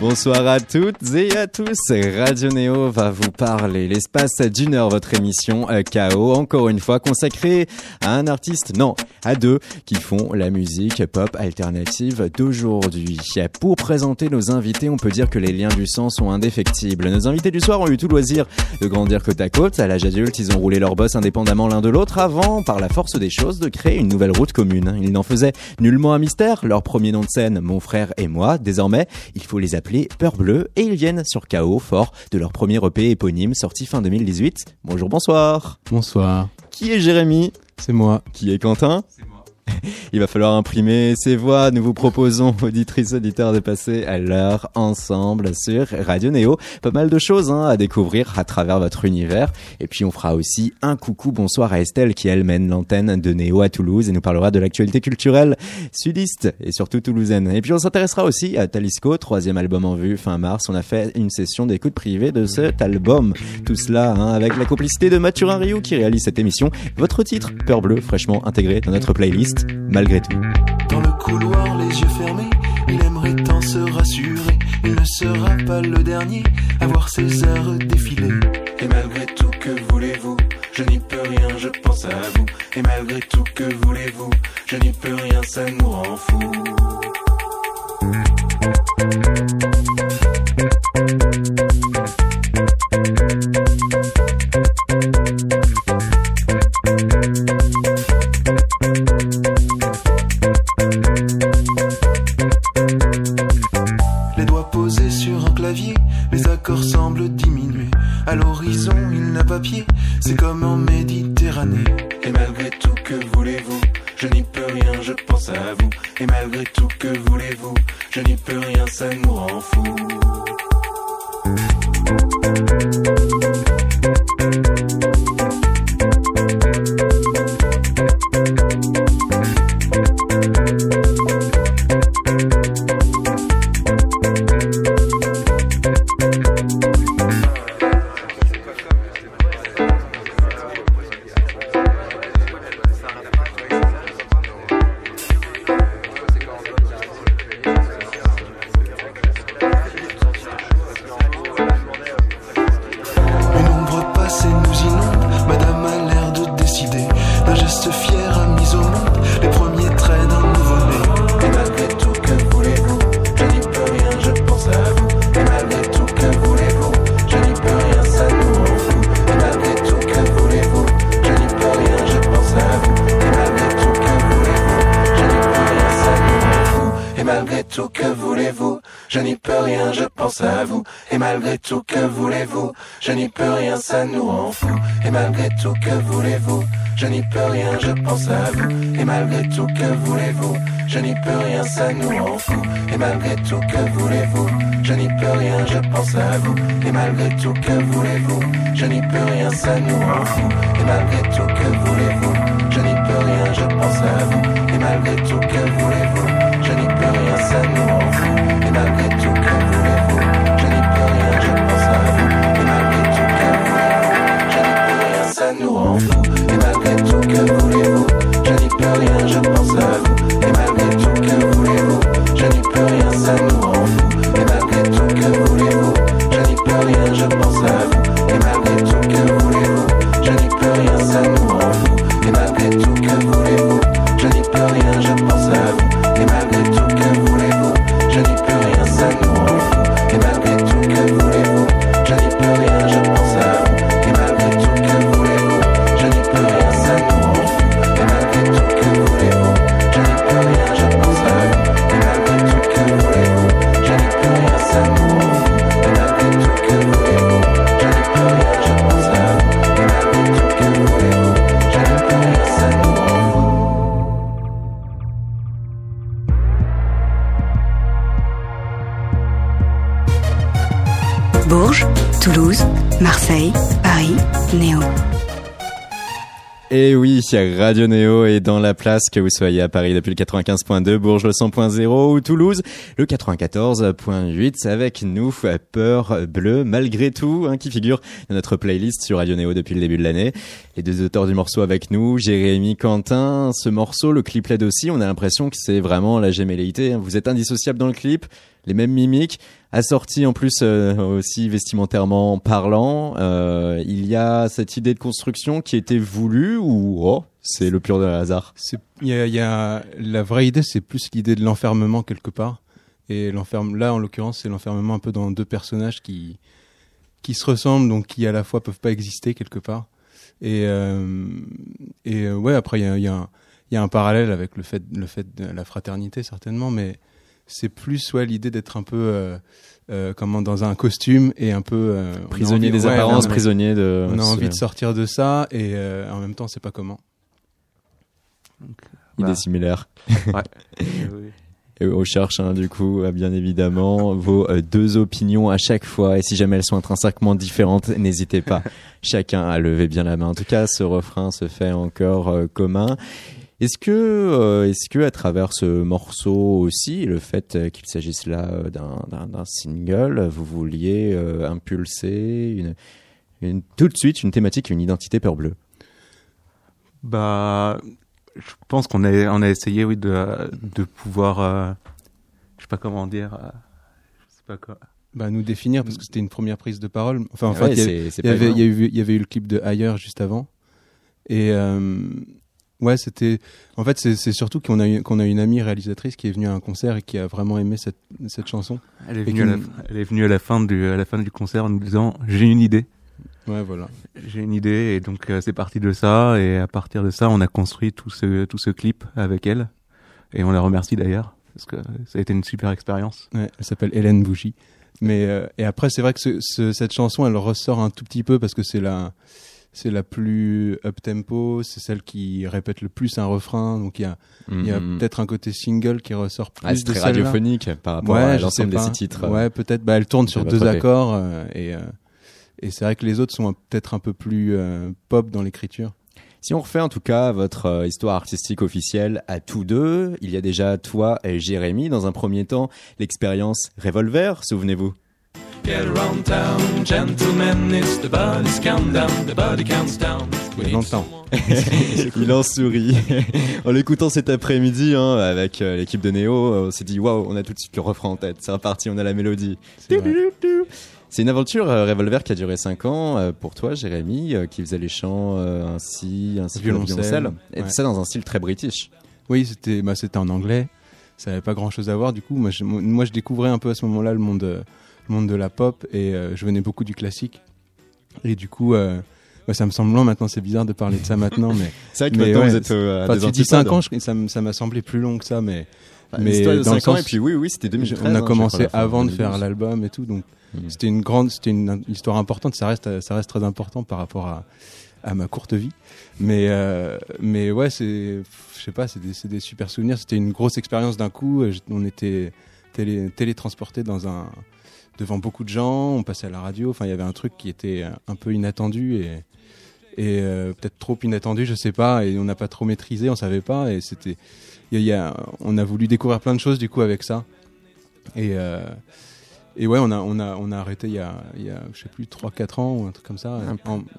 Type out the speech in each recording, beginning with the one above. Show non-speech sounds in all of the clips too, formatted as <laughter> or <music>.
Bonsoir à toutes et à tous. Radio Néo va vous parler l'espace d'une heure, votre émission KO, encore une fois consacrée à un artiste, non, à deux, qui font la musique pop alternative d'aujourd'hui. Pour présenter nos invités, on peut dire que les liens du sang sont indéfectibles. Nos invités du soir ont eu tout loisir de grandir côte à côte. À l'âge adulte, ils ont roulé leur boss indépendamment l'un de l'autre avant, par la force des choses, de créer une nouvelle route commune. Ils n'en faisaient nullement un mystère. Leur premier nom de scène, mon frère et moi. Désormais, il faut les appeler Peur Bleue et ils viennent sur KO fort de leur premier EP éponyme sorti fin 2018. Bonjour, bonsoir. Bonsoir. Qui est Jérémy? C'est moi. Qui est Quentin? <laughs> il va falloir imprimer ces voix. Nous vous proposons, <laughs> auditrices, auditeurs, de passer à l'heure ensemble sur Radio Néo. Pas mal de choses hein, à découvrir à travers votre univers. Et puis on fera aussi un coucou bonsoir à Estelle qui elle mène l'antenne de Néo à Toulouse et nous parlera de l'actualité culturelle sudiste et surtout toulousaine. Et puis on s'intéressera aussi à Talisco, troisième album en vue fin mars. On a fait une session d'écoute privée de cet album. Tout cela hein, avec la complicité de Mathurin Rioux qui réalise cette émission. Votre titre, Peur Bleu, fraîchement intégré dans notre playlist malgré tout. Dans le couloir, les yeux fermés, il aimerait tant se rassurer. Il ne sera pas le dernier à voir ses heures défiler. Et malgré tout, que voulez-vous? Je n'y peux rien, je pense à vous. Et malgré tout, que voulez-vous? Je n'y peux rien, ça nous rend fous. Je n'y peux rien, ça nous rend fous. Et malgré tout, que voulez-vous? Je n'y peux rien, je pense à vous. Et malgré tout, que voulez-vous? Je n'y peux rien, ça nous rend fous. Et malgré tout, que voulez-vous? Je n'y peux rien, je pense à vous. Et malgré tout, que voulez-vous? Je n'y peux rien, ça nous rend fous. Et malgré tout, que voulez-vous? Je n'y peux rien, je pense à vous. Et malgré tout, que voulez-vous? Je n'y peux rien, ça nous Et oui, Radio Néo est dans la place, que vous soyez à Paris depuis le 95.2, Bourges le 100.0 ou Toulouse le 94.8 avec nous, Peur Bleu, malgré tout, hein, qui figure dans notre playlist sur Radio Néo depuis le début de l'année. Les deux auteurs du morceau avec nous, Jérémy Quentin, ce morceau, le clip l'aide aussi, on a l'impression que c'est vraiment la gémelléité. Hein. Vous êtes indissociable dans le clip, les mêmes mimiques, assorti en plus euh, aussi vestimentairement parlant. Euh, il y a cette idée de construction qui était voulue ou oh, c'est le pur de hasard? Il y a, la vraie idée, c'est plus l'idée de l'enfermement quelque part. Et l'enferme, là en l'occurrence, c'est l'enfermement un peu dans deux personnages qui qui se ressemblent, donc qui à la fois peuvent pas exister quelque part. Et euh, ouais, après il y, a y a un parallèle avec le fait le fait de la fraternité certainement, mais c'est plus ouais l'idée d'être un peu euh, euh, comment dans un costume et un peu euh, prisonnier des apparences, prisonnier de. On a envie de sortir de ça et en même temps c'est pas comment. Donc, Idée bah. similaire. Ouais. <laughs> Et on cherche hein, du coup bien évidemment vos deux opinions à chaque fois et si jamais elles sont intrinsèquement différentes <laughs> n'hésitez pas chacun à lever bien la main en tout cas ce refrain se fait encore commun est-ce que, euh, est-ce que à travers ce morceau aussi, le fait euh, qu'il s'agisse là euh, d'un single, vous vouliez impulser une, une, tout de suite une thématique, une identité peur bleue? Bah, je pense qu'on a, on a essayé, oui, de, de pouvoir, je sais pas comment dire, je sais pas quoi. Bah, nous définir parce que c'était une première prise de parole. Enfin, en fait, il y, avait, il y, y avait eu le clip de Ailleurs juste avant. Et Ouais, c'était. En fait, c'est surtout qu'on a, qu'on a une amie réalisatrice qui est venue à un concert et qui a vraiment aimé cette, cette chanson. Elle est, venue à la, elle est venue à la fin du, à la fin du concert en nous disant J'ai une idée. Ouais, voilà. J'ai une idée et donc euh, c'est parti de ça. Et à partir de ça, on a construit tout ce, tout ce clip avec elle. Et on la remercie d'ailleurs parce que ça a été une super expérience. Ouais, elle s'appelle Hélène Bougie. Mais, euh, et après, c'est vrai que ce, cette chanson, elle ressort un tout petit peu parce que c'est la c'est la plus up tempo, c'est celle qui répète le plus un refrain. Donc il y a, y a mm-hmm. peut-être un côté single qui ressort plus ah, de très radiophonique par rapport à l'ensemble des six titres. Ouais, peut-être. Bah, elle tourne sur deux accords euh, et euh, et c'est vrai que les autres sont peut-être un peu plus euh, pop dans l'écriture. Si on refait en tout cas votre histoire artistique officielle à tous deux, il y a déjà toi et Jérémy dans un premier temps l'expérience Revolver, souvenez-vous. Il entend. <laughs> il en sourit. <laughs> en l'écoutant cet après-midi hein, avec euh, l'équipe de Néo, on s'est dit waouh, on a tout de suite le refrain en tête. C'est reparti, on a la mélodie. C'est une aventure euh, Revolver qui a duré 5 ans euh, pour toi, Jérémy, qui faisait les chants ainsi, ainsi violoncelle, violoncelle et tout ça dans un style très british. Oui, c'était bah, c'était en anglais. Ça n'avait pas grand-chose à voir. Du coup, moi je, moi, je découvrais un peu à ce moment-là le monde monde de la pop et euh, je venais beaucoup du classique. Et du coup, euh, ça me semble long maintenant, c'est bizarre de parler de ça maintenant, mais. <laughs> c'est vrai que maintenant vous êtes euh, à des tu 5 ans, ça m'a semblé plus long que ça, mais. mais dans 5 sens, ans, et puis oui, oui, c'était 2013. On a hein, commencé avant de faire l'album et tout, donc hmm. c'était une grande, c'était une histoire importante, ça reste, ça reste très important par rapport à, à ma courte vie. Mais, mais ouais, c'est, je sais pas, c'est des, des, super souvenirs. C'était une grosse expérience d'un coup. On était télé, télétransporté dans un, devant beaucoup de gens, on passait à la radio. Enfin, il y avait un truc qui était un peu inattendu et, et euh, peut-être trop inattendu, je sais pas. Et on n'a pas trop maîtrisé, on savait pas. Et c'était, il y a, on a voulu découvrir plein de choses du coup avec ça. Et euh, et ouais, on a, on a, on a arrêté il y a, il y a je sais plus, 3-4 ans ou un truc comme ça.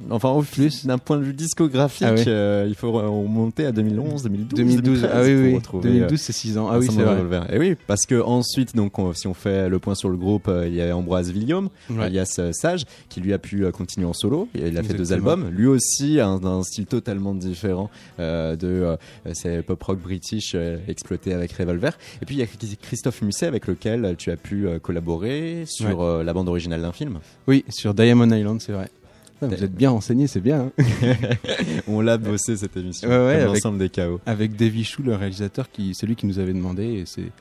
enfin, au plus, d'un point de vue discographique, ah euh, il faut remonter à 2011, 2012. 2012, ah oui, oui. 2012, c'est 6 ans. Ah oui, c'est vrai. Et oui, parce que ensuite, donc, si on fait le point sur le groupe, euh, il y a Ambroise Villiam, alias euh, Sage, qui lui a pu continuer en solo. Il a fait deux albums. Lui aussi, un, un style totalement différent de ces pop rock british exploité avec Revolver. Et puis, il y a Christophe Musset avec lequel tu as pu collaborer sur euh, la bande originale d'un film. Oui, sur Diamond Island, c'est vrai. vous êtes bien renseigné, c'est bien. Hein. <laughs> On l'a bossé cette émission, ouais, l'ensemble des chaos. Avec Davy Chou, le réalisateur, qui c'est lui qui nous avait demandé. Et, c'est...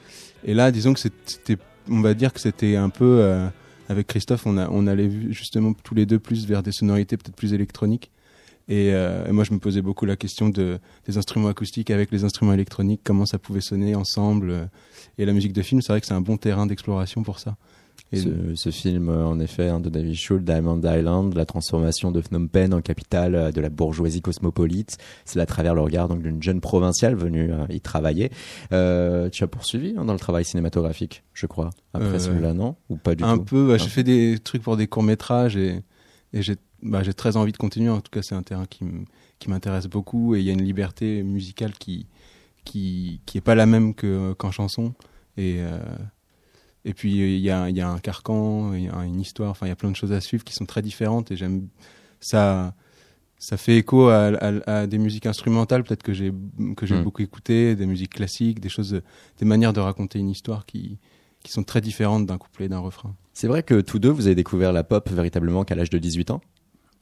et là, disons que c'était, on va dire que c'était un peu euh, avec Christophe, on a, on allait justement tous les deux plus vers des sonorités peut-être plus électroniques. Et, euh, et, moi, je me posais beaucoup la question de, des instruments acoustiques avec les instruments électroniques, comment ça pouvait sonner ensemble. Et la musique de film, c'est vrai que c'est un bon terrain d'exploration pour ça. Ce, ce, film, en effet, hein, de David Schultz, Diamond Island, la transformation de Phnom Penh en capitale euh, de la bourgeoisie cosmopolite, c'est à travers le regard d'une jeune provinciale venue euh, y travailler. Euh, tu as poursuivi hein, dans le travail cinématographique, je crois, après euh, celui-là, non? Ou pas du un tout? Un peu, bah, j'ai fait des trucs pour des courts-métrages et, et j'ai bah, très envie de continuer. En tout cas, c'est un terrain qui m'intéresse beaucoup et il y a une liberté musicale qui, qui, qui est pas la même qu'en chanson. Et, euh, et puis il y a, y a un carcan, y a une histoire, enfin il y a plein de choses à suivre qui sont très différentes et j'aime ça. Ça fait écho à, à, des musiques instrumentales, peut-être que j'ai que j'ai mm. beaucoup écouté, des musiques classiques, des choses, des manières de raconter une histoire qui qui sont très différentes d'un couplet et d'un refrain. C'est vrai que tous deux, vous avez découvert la pop véritablement qu'à l'âge de 18 ans?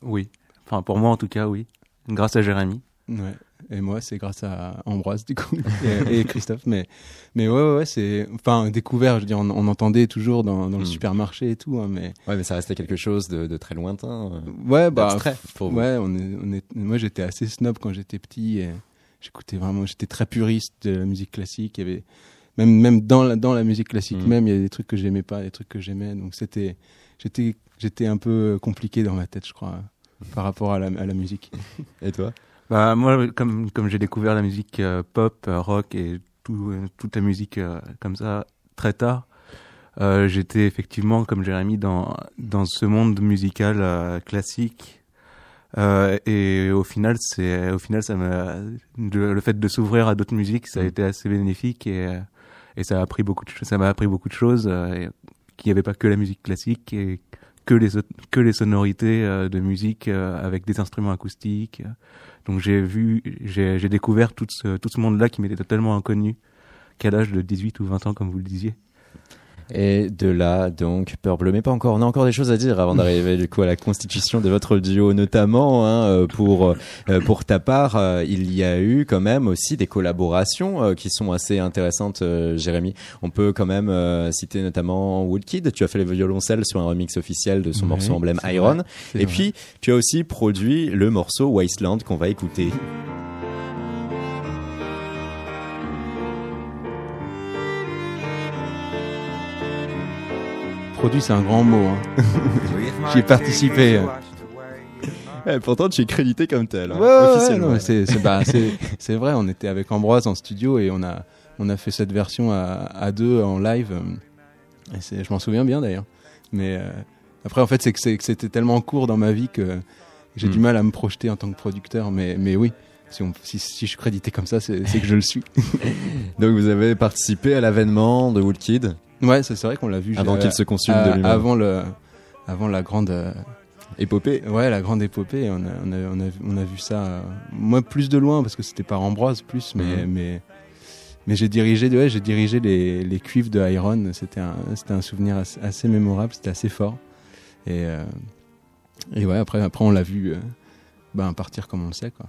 Oui. Enfin, pour moi en tout cas, oui. Grâce à Jérémy. Ouais. Et moi, c'est grâce à Ambroise, du coup, <laughs> et, Christophe. Mais, mais ouais, ouais, c'est, enfin, découvert, je veux dire, on, entendait toujours dans, dans le hmm. supermarché et tout, hein, mais. Ouais, mais ça restait quelque chose de, de très lointain. Euh, ouais, bah. ouais, on est, on est, moi, j'étais assez snob quand j'étais petit et j'écoutais vraiment, j'étais très puriste de la musique classique. Il y avait, même, même dans la, dans la musique classique hmm. même, il y a des trucs que j'aimais pas, des trucs que j'aimais. Donc c'était, j'étais, j'étais un peu compliqué dans ma tête, je crois, par rapport à la, à la musique. Et toi? Bah moi, comme comme j'ai découvert la musique euh, pop, euh, rock et tout, euh, toute la musique comme ça très tard, j'étais effectivement comme Jérémy dans dans ce monde musical classique. et au final, c'est au final ça m'a le fait de s'ouvrir à d'autres musiques, ça a mm. été assez bénéfique et et ça a appris beaucoup de ça m'a appris beaucoup de choses. qu'il n'y avait pas que la musique classique et que les que les sonorités de musique avec des instruments acoustiques donc j'ai vu, j'ai découvert tout ce, tout ce monde-là qui m'était totalement inconnu qu'à l'âge de 18 ou 20 ans, comme vous le disiez. Et de là, donc, Peur. Mais pas encore. On a encore des choses à dire avant d'arriver, du coup, à la constitution de votre duo, notamment, hein, euh, pour, euh, pour ta part, euh, il y a eu quand même aussi des collaborations qui sont assez intéressantes, Jérémy. On peut quand même citer notamment Woodkid. Tu as fait les violoncelles sur un remix officiel de son morceau emblème Iron. Et puis, tu as aussi produit le morceau Wasteland qu'on va écouter. Produit, c'est un grand mot. Hein. <laughs> J'y ai participé. Eh, pourtant, tu es crédité comme tel. Hein, officiellement. Bah, c'est vrai, on était avec Ambroise en studio et on a, on a fait cette version à, à deux en live. Et je m'en souviens bien d'ailleurs. Mais euh, après, en fait, c'est que c'était tellement court dans ma vie que j'ai du hmm. mal à me projeter en tant que producteur. Mais, mais oui, si, on, si, si, je suis crédité comme ça, c'est que je le suis. <laughs> Donc vous avez participé à l'avènement de Woodkid Ouais, c'est vrai qu'on l'a vu. Avant qu'il se consume de lui-même. Avant, le, avant la grande. Euh, épopée. Ouais, la grande épopée. On a, on a, on a, on a vu ça, euh, moi plus de loin, parce que c'était par Ambroise plus, mais, mhm. mais, mais j'ai dirigé, ouais, j'ai dirigé les, les cuivres de Iron. C'était un, c'était un souvenir assez, mémorable, c'était assez fort. Et, euh, et ouais, après, après on l'a vu ben, partir comme on le sait, quoi.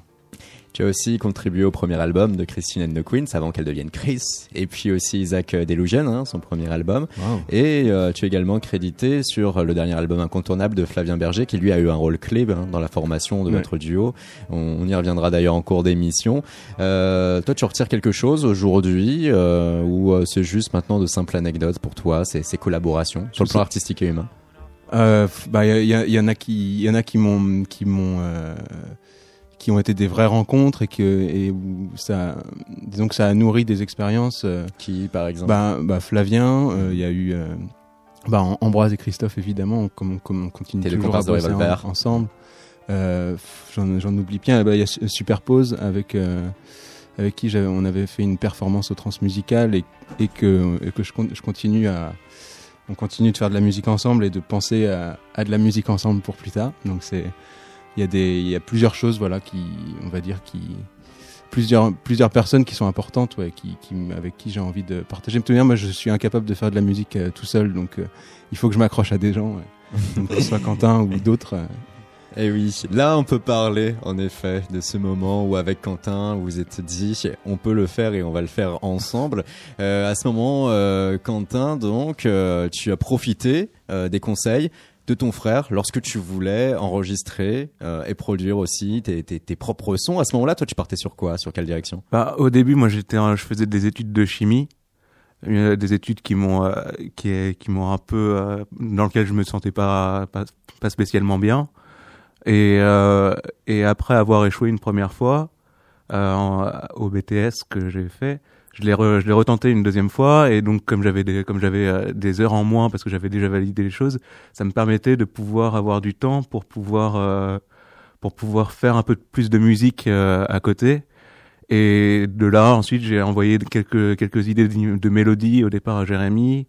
Tu as aussi contribué au premier album de Christine and the Queens avant qu'elle devienne Chris. Et puis aussi Isaac Delusion, hein, son premier album. Et euh, tu es également crédité sur le dernier album incontournable de Flavien Berger qui lui a eu un rôle clé hein, dans la formation de votre duo. On, y reviendra d'ailleurs en cours d'émission. Euh, toi, tu retires quelque chose aujourd'hui euh, ou c'est juste maintenant de simples anecdotes pour toi, ces, ces collaborations sur le plan artistique et humain? Bah, il y, y, en a qui, y en a qui m'ont, qui m'ont qui ont été des vraies rencontres et que et où ça disons que ça a nourri des expériences euh, qui par exemple bah, bah Flavien euh, il y a eu euh, bah, Ambroise et Christophe évidemment comme on, on, continue toujours à bosser ensemble. J'en oublie bien. Il y a Superpose avec avec qui on avait fait une performance au transmusical et, et que, et que je, je continue à on continue de faire de la musique ensemble et de penser à, à de la musique ensemble pour plus tard. Donc c'est il y a des il y a plusieurs choses voilà qui on va dire qui plusieurs plusieurs personnes qui sont importantes ouais qui, qui avec qui j'ai envie de partager me tenir moi je suis incapable de faire de la musique euh, tout seul donc euh, il faut que je m'accroche à des gens ouais. <laughs> donc que ce soit Quentin ou d'autres euh. Et eh oui, là on peut parler en effet de ce moment où avec Quentin vous vous êtes dit on peut le faire et on va le faire ensemble. à ce moment, Quentin, donc tu as profité des conseils de ton frère lorsque tu voulais enregistrer euh, et produire aussi tes, tes, tes, propres sons. À ce moment-là, toi, tu partais sur quoi? Sur quelle direction? Bah, Au début, moi, j'étais, je faisais des études de chimie. Des études qui m'ont qui, qui m'ont un peu dans lequel je me sentais pas pas, pas spécialement bien. Et et après avoir échoué une première fois au BTS que j'ai fait je l'ai je l'ai retenté une deuxième fois et donc comme j'avais des comme j'avais euh, des heures en moins parce que j'avais déjà validé les choses, ça me permettait de pouvoir avoir du temps pour pouvoir euh, pour pouvoir faire un peu plus de musique euh, à côté. Et de là ensuite j'ai envoyé quelques quelques idées de, de mélodie au départ à Jérémy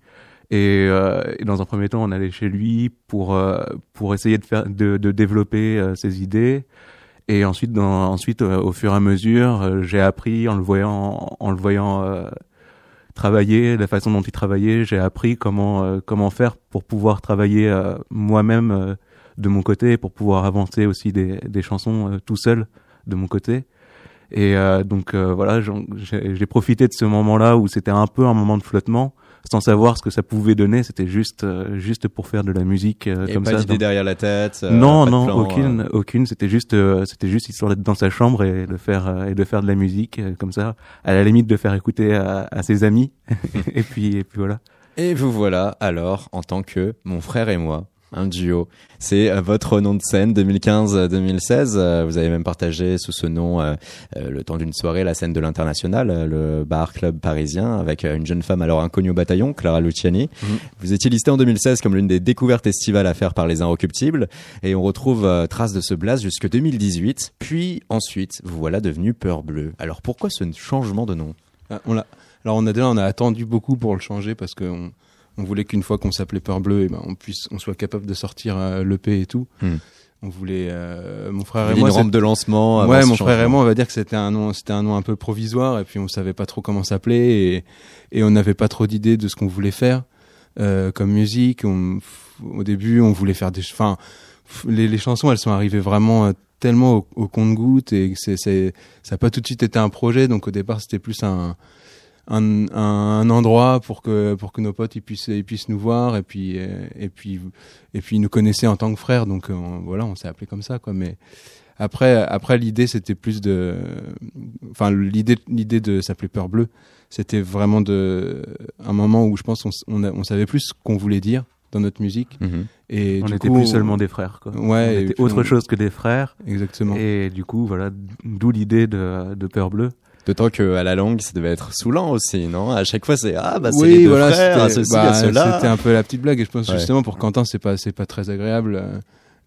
et, et, dans un premier temps on allait chez lui pour pour essayer de faire de, de développer ses idées et ensuite, dans, ensuite, euh, au fur et à mesure, euh, j'ai appris en le voyant, en, le voyant euh, travailler, la façon dont il travaillait, j'ai appris comment comment faire pour pouvoir travailler moi-même de mon côté, pour pouvoir avancer aussi des, des chansons tout seul de mon côté. Et donc voilà, j'ai profité de ce moment-là où c'était un peu un moment de flottement sans savoir ce que ça pouvait donner. C'était juste, euh, juste pour faire de la musique euh, Et comme pas ça. d'idée derrière la tête. euh, non, pas non, plan, aucune, aucune. C'était juste, euh, c'était juste histoire d'être dans sa chambre et de faire euh, et de faire de la musique euh, comme ça. À la limite de faire écouter à, à ses amis. <laughs> et puis, et puis voilà. Et vous voilà alors en tant que mon frère et moi. Un duo. C'est euh, votre nom de scène 2015-2016. Euh, Vous avez même partagé sous ce nom euh, euh, le temps d'une soirée la scène de l'international, euh, le bar club parisien, avec euh, une jeune femme alors inconnue au bataillon, Clara Luciani. Mhm. Vous étiez listé en 2016 comme l'une des découvertes estivales à faire par les Inrecuptibles, et on retrouve euh, trace de ce blaze jusque 2018. Puis ensuite, vous voilà devenu Peur Bleu. Alors pourquoi ce changement de nom? Ah, on Alors on a déjà on a attendu beaucoup pour le changer parce qu'on on voulait qu'une fois qu'on s'appelait Peur Bleu, et ben on puisse on soit capable de sortir euh, l'EP et tout. Hmm. On voulait euh, mon frère et moi une rampe de lancement. Ouais, mon frère et moi, on va dire que c'était un nom, c'était un nom un peu provisoire, et puis on savait pas trop comment s'appeler, et, et on n'avait pas trop d'idées de ce qu'on voulait faire euh, comme musique. On- au début, on voulait faire des, enfin, les, les chansons, elles sont arrivées vraiment euh, tellement au, au compte-goutte, et c'est, c'est, ça n'a pas tout de suite été un projet. Donc au départ, c'était plus un, un, un, un endroit pour que pour que nos potes ils puissent ils puissent nous voir, et puis et puis et puis ils nous connaissaient en tant que frères. Donc euh, on- voilà, on s'est appelé comme ça, quoi. Mais après, après l'idée c'était plus de, enfin l'idée, l'idée de s'appeler Peur Bleue, c'était vraiment de un moment où je pense on, on, a- on savait plus ce qu'on voulait dire dans notre musique Mhm. et on du était coup, plus seulement des frères. Quoi. Ouais, on était autre on- chose que des frères. exactement. Et du coup, voilà, d'où l'idée de, de Peur Bleue. D'autant que à la langue, ça devait être saoulant aussi, non? À chaque fois, c'est ah bah c'est oui, les deux voilà, frères, c'était bah, c'était un peu la petite blague. Et je pense Ouais. justement pour Quentin c'est pas c'est pas très agréable euh,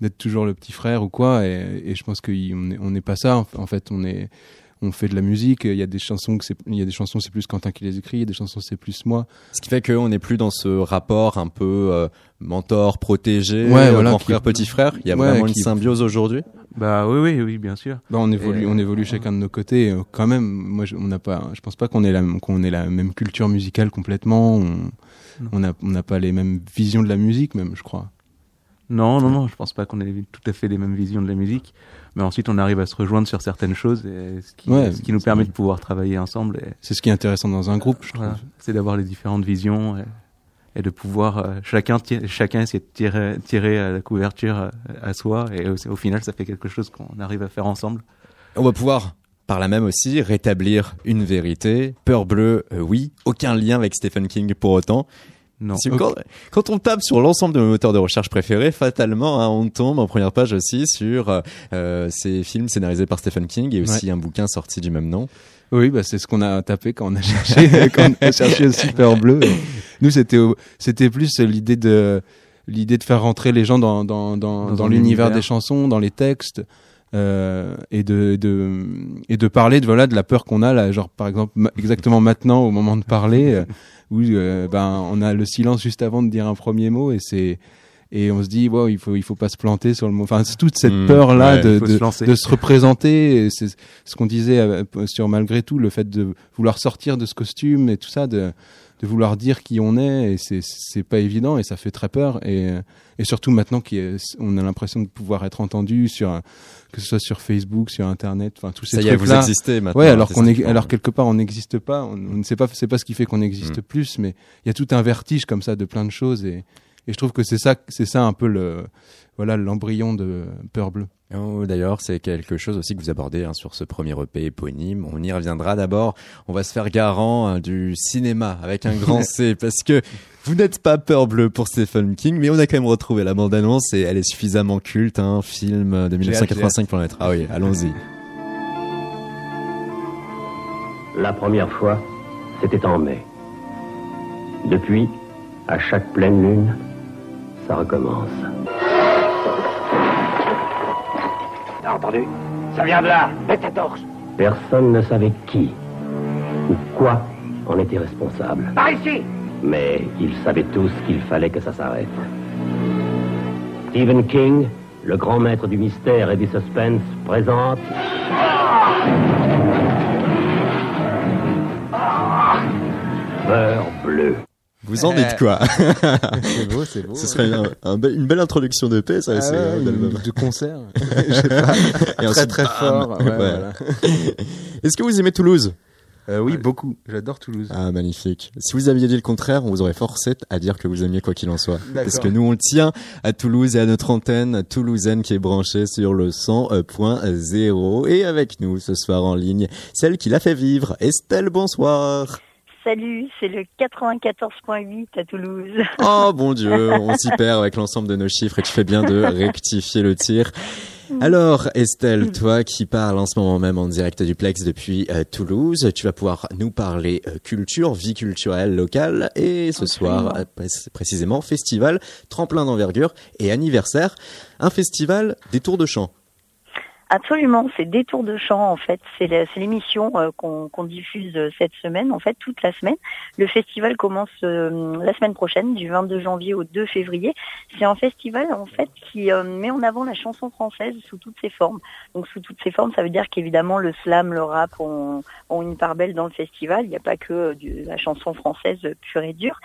d'être toujours le petit frère ou quoi. Et, et je pense qu'on est on n'est pas ça en fait. On est on fait de la musique il y a des chansons que c'est il y a des chansons c'est plus Quentin qui les écrit il y a des chansons c'est plus moi Ce qui fait qu'on n'est plus dans ce rapport un peu euh, mentor, protégé, Ouais, euh, voilà, grand qui- frère, petit frère. Il y a Ouais, vraiment une symbiose aujourd'hui. Bah oui, oui, oui, bien sûr. Bah, on évolue, Et- on évolue chacun de nos côtés. euh, Quand même, moi, je, on n'a pas, je pense pas qu'on ait la, qu'on ait la même culture musicale complètement. On, on n'a, on n'a pas les mêmes visions de la musique, même, je crois. Non, non, non, je pense pas qu'on ait tout à fait les mêmes visions de la musique. Mais ensuite, on arrive à se rejoindre sur certaines choses, et ce qui, Ouais, ce qui nous permet de pouvoir travailler ensemble. Et, C'est ce qui est intéressant dans un groupe, je trouve. voilà, c'est d'avoir les différentes visions et, et de pouvoir euh, chacun chacun essayer de tirer tirer à la couverture euh, à soi. Et au, au final, ça fait quelque chose qu'on arrive à faire ensemble. On va pouvoir par là même aussi rétablir une vérité. Peur bleue, euh, oui, aucun lien avec Stephen King pour autant. Non. Quand, quand on tape sur l'ensemble de nos moteurs de recherche préférés, fatalement, hein, on tombe en première page aussi sur euh, euh, ces films scénarisés par Stephen King et aussi un bouquin sorti du même nom. Oui, bah, c'est ce qu'on a tapé quand on a cherché, <laughs> quand on a cherché le super bleu. Nous, c'était, c'était plus l'idée de, l'idée de faire rentrer les gens dans, dans, dans, Dans dans un l'univers univers. des chansons, dans les textes, euh, et de, de, et de parler de, voilà, de la peur qu'on a, là, genre, par exemple, ma- exactement maintenant, au moment de parler, euh, où, euh, ben, on a le silence juste avant de dire un premier mot, et c'est, et on se dit, wow, il faut, il faut pas se planter sur le mot. Enfin, toute cette Mmh, peur-là ouais, de, de, se de se représenter. C'est ce qu'on disait euh, sur malgré tout, le fait de vouloir sortir de ce costume et tout ça, de, de vouloir dire qui on est. Et c'est c'est pas évident et ça fait très peur. Et, et surtout maintenant qu'on a l'impression de pouvoir être entendu sur que ce soit sur Facebook, sur Internet, enfin tous ces Ça y est, vous existez maintenant. Ouais, alors qu'on est, alors quelque part on n'existe pas. On, on ne sait pas, c'est pas ce qui fait qu'on existe Mm. plus, mais il y a tout un vertige comme ça de plein de choses et, et je trouve que c'est ça, c'est ça un peu le, voilà, l'embryon de Peur Bleue. Oh, D'ailleurs, c'est quelque chose aussi que vous abordez hein, sur ce premier EP éponyme. On y reviendra d'abord. On va se faire garant hein, du cinéma avec un grand C <laughs> parce que vous n'êtes pas peur bleue pour Stephen King, mais on a quand même retrouvé la bande-annonce et elle est suffisamment culte, un hein, film de 1985 pour l'être. Ah oui, <laughs> allons-y. La première fois, c'était en mai. Depuis, à chaque pleine lune, ça recommence. T'as entendu Ça vient de là Mets ta torche Personne ne savait qui ou quoi en était responsable. Par ici Mais ils savaient tous qu'il fallait que ça s'arrête. Stephen King, le grand maître du mystère et du suspense, présente... Beurre bleu. Vous en dites quoi <laughs> C'est beau, c'est beau. Ce serait un, un be- une belle introduction de paix, ça, Ah c'est ouais, de concert. <laughs> Je sais pas. Et très ensuite, très bam. fort. Ouais, Ouais. voilà. <laughs> Est-ce que vous aimez Toulouse? Euh, oui, beaucoup. J'adore Toulouse. Ah, magnifique. Si vous aviez dit le contraire, on vous aurait forcé à dire que vous aimiez quoi qu'il en soit. Parce que nous, on le tient à Toulouse et à notre antenne toulousaine qui est branchée sur le 100.0. Et avec nous ce soir en ligne, celle qui l'a fait vivre, Estelle, bonsoir. Salut, c'est le 94.8 à Toulouse. <laughs> Oh bon <laughs> Dieu, on s'y perd avec l'ensemble de nos chiffres et tu fais bien de <laughs> rectifier le tir. Alors Estelle, toi qui parles en ce moment même en direct du Plex depuis euh, Toulouse, tu vas pouvoir nous parler euh, culture, vie culturelle locale et ce soir euh, pré- précisément festival, tremplin d'envergure et anniversaire, un festival des tours de chant. Absolument, c'est des tours de chant en fait. C'est l'émission euh, qu'on diffuse euh, cette semaine, en fait, toute la semaine. Le festival commence euh, la semaine prochaine, du 22 janvier au 2 février. C'est un festival en fait qui met en avant la chanson française sous toutes ses formes. Donc sous toutes ses formes, ça veut dire qu'évidemment le slam, le rap ont, une part belle dans le festival. Il n'y a pas que la chanson française pure et dure.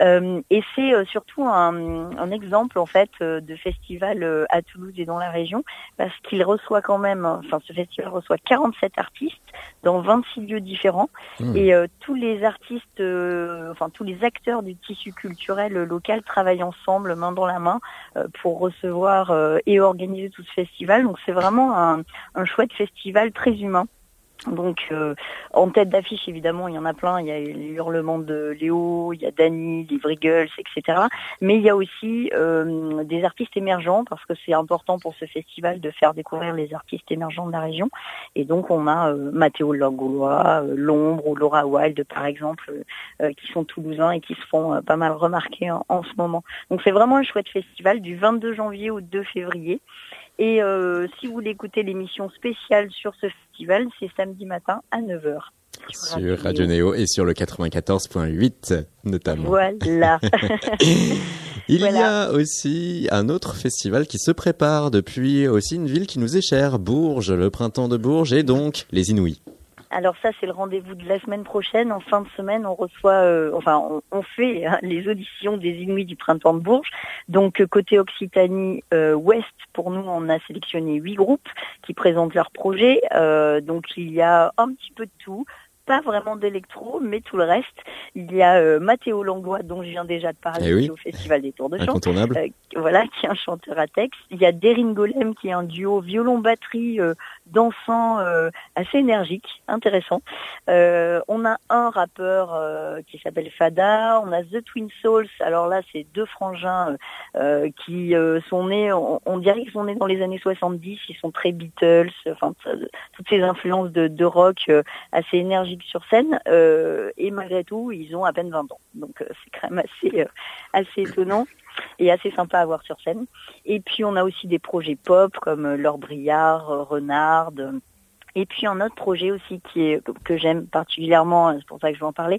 Et c'est surtout un, un exemple en fait de festival à Toulouse et dans la région parce qu'il reçoit quand même, enfin ce festival reçoit 47 artistes dans 26 lieux différents Mmh. et euh, tous les artistes, euh, enfin tous les acteurs du tissu culturel local travaillent ensemble main dans la main euh, pour recevoir et organiser tout ce festival. Donc c'est vraiment un, un chouette festival très humain. Donc euh, en tête d'affiche évidemment il y en a plein, il y a les hurlements de Léo, il y a Dany, les Vrigels, etc. Mais il y a aussi euh, des artistes émergents parce que c'est important pour ce festival de faire découvrir les artistes émergents de la région. Et donc on a euh, Mathéo Langoulois, euh, L'Ombre ou Laura Wilde par exemple, euh, qui sont toulousains et qui se font euh, pas mal remarquer en, en ce moment. Donc c'est vraiment un chouette festival du 22 janvier au 2 février. Et euh, si vous voulez écouter l'émission spéciale sur ce festival, c'est samedi matin à 9h. Sur Radio Néo et sur le 94.8 notamment. Voilà. <laughs> <laughs> Il y a aussi un autre festival qui se prépare depuis aussi une ville qui nous est chère, Bourges, le printemps de Bourges et donc les Inouïs. Alors ça, c'est le rendez-vous de la semaine prochaine. En fin de semaine, on reçoit, euh, enfin, on, on fait hein, les auditions des Inuits du printemps de Bourges. Donc euh, côté Occitanie euh, Ouest, pour nous, on a sélectionné huit groupes qui présentent leurs projets. Euh, donc il y a un petit peu de tout. Pas vraiment d'électro, mais tout le reste. Il y a euh, Mathéo Langlois, dont je viens déjà de parler Eh oui. qui est au Festival des Tours de Chant. Euh, voilà, qui est un chanteur à texte. Il y a Derin Golem, qui est un duo violon-batterie euh, dansant, euh, assez énergique, intéressant. Euh, on a un rappeur euh, qui s'appelle Fada. On a The Twin Souls. Alors là, c'est deux frangins euh, qui euh, sont nés, on, dirait qu'ils sont nés dans les années 70. Ils sont très Beatles, enfin toutes ces influences de, de rock euh, assez énergiques sur scène. Et malgré tout, ils ont à peine 20 ans. Donc c'est quand même assez, assez étonnant et assez sympa à voir sur scène. Et puis on a aussi des projets pop comme euh, Laure Briard, euh, Renard. Et puis un autre projet aussi qui que- j'aime particulièrement, euh, c'est pour ça que je vais en parler,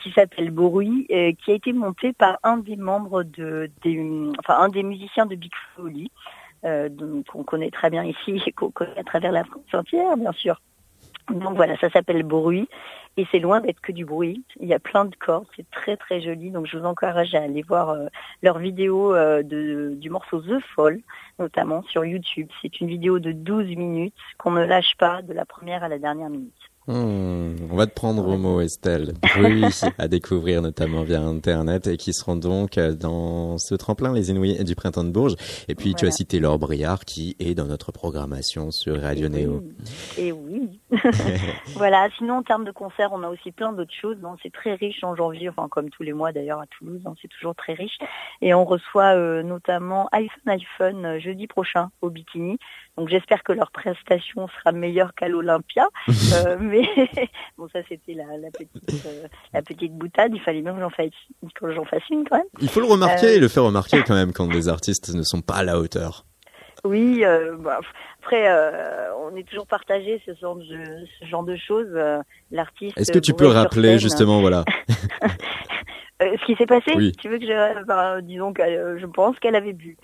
qui s'appelle euh, qui a été monté par un des membres de, enfin un des musiciens de Big Folly, euh, qu'on connaît très bien ici et qu'on connaît à travers la France entière, bien sûr. Donc voilà, ça s'appelle Bruit et c'est loin d'être que du bruit. Il y a plein de cordes, c'est très très joli. Donc je vous encourage à aller voir euh, leur vidéo euh, du morceau The Fall, notamment sur YouTube. C'est une vidéo de 12 minutes qu'on ne lâche pas de la première à la dernière minute. Hmm, on va te prendre au mot, Estelle. <laughs> À découvrir notamment via Internet et qui seront donc dans ce tremplin Les Inouïs du Printemps de Bourges. Et puis tu as cité Laure Briard qui est dans notre programmation sur Radio Néo. Et oui. <laughs> <laughs> voilà. Sinon, en termes de concerts, on a aussi plein d'autres choses. C'est très riche en janvier, enfin comme tous les mois d'ailleurs à Toulouse, c'est toujours très riche. Et on reçoit euh, notamment iPhone iPhone euh, jeudi prochain au Bikini. Donc j'espère que leur prestation sera meilleure qu'à l'Olympia. <laughs> euh, mais <laughs> bon, ça c'était la, la, petite, euh, la petite boutade. Il fallait bien que j'en fasse, que j'en fasse une quand même. Il faut le remarquer et le faire remarquer quand même quand des artistes ne sont pas à la hauteur. Oui, euh, bah, après, euh, on est toujours partagé ce genre de, ce genre de choses. Euh, L'artiste. Est-ce que tu peux rappeler justement, voilà, <laughs> euh, ce qui s'est passé Oui. Tu veux que je, bah, disons que euh, je pense qu'elle avait bu.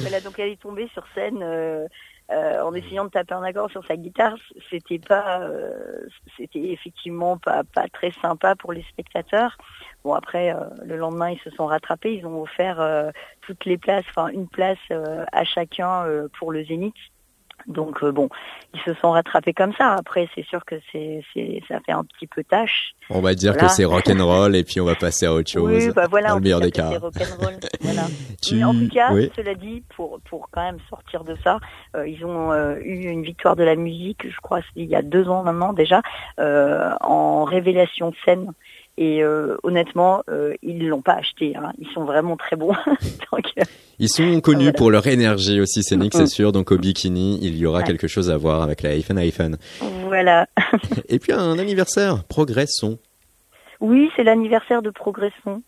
Voilà, donc elle est tombée sur scène. euh, euh, en essayant de taper un accord sur sa guitare, c'était pas, euh, c'était effectivement pas pas très sympa pour les spectateurs. Bon après, le lendemain ils se sont rattrapés, ils ont offert toutes les places, enfin une place à chacun pour le Zénith. Donc euh, bon, ils se sont rattrapés comme ça. Après, c'est sûr que c'est c'est ça fait un petit peu tâche. on va dire Voilà. que c'est rock'n'roll et puis on va passer à autre chose. Oui, bah voilà, dans le meilleur des cas. que c'est rock'n'roll, <laughs> voilà. Tu- Mais en tout cas, oui. cela dit, pour pour quand même sortir de ça, euh, ils ont euh, eu une victoire de la musique, je crois, il y a deux ans maintenant déjà, euh, en révélation de scène. Et euh, honnêtement, euh, ils l'ont pas acheté. Hein. Ils sont vraiment très bons. <laughs> Donc, euh, Ils sont connus Voilà. pour leur énergie aussi scénique, Mm. c'est sûr. Donc au bikini, il y aura Ouais. quelque chose à voir avec la iPhone iPhone. voilà. <laughs> Et puis un anniversaire, progressons. Oui, c'est l'anniversaire de Progression.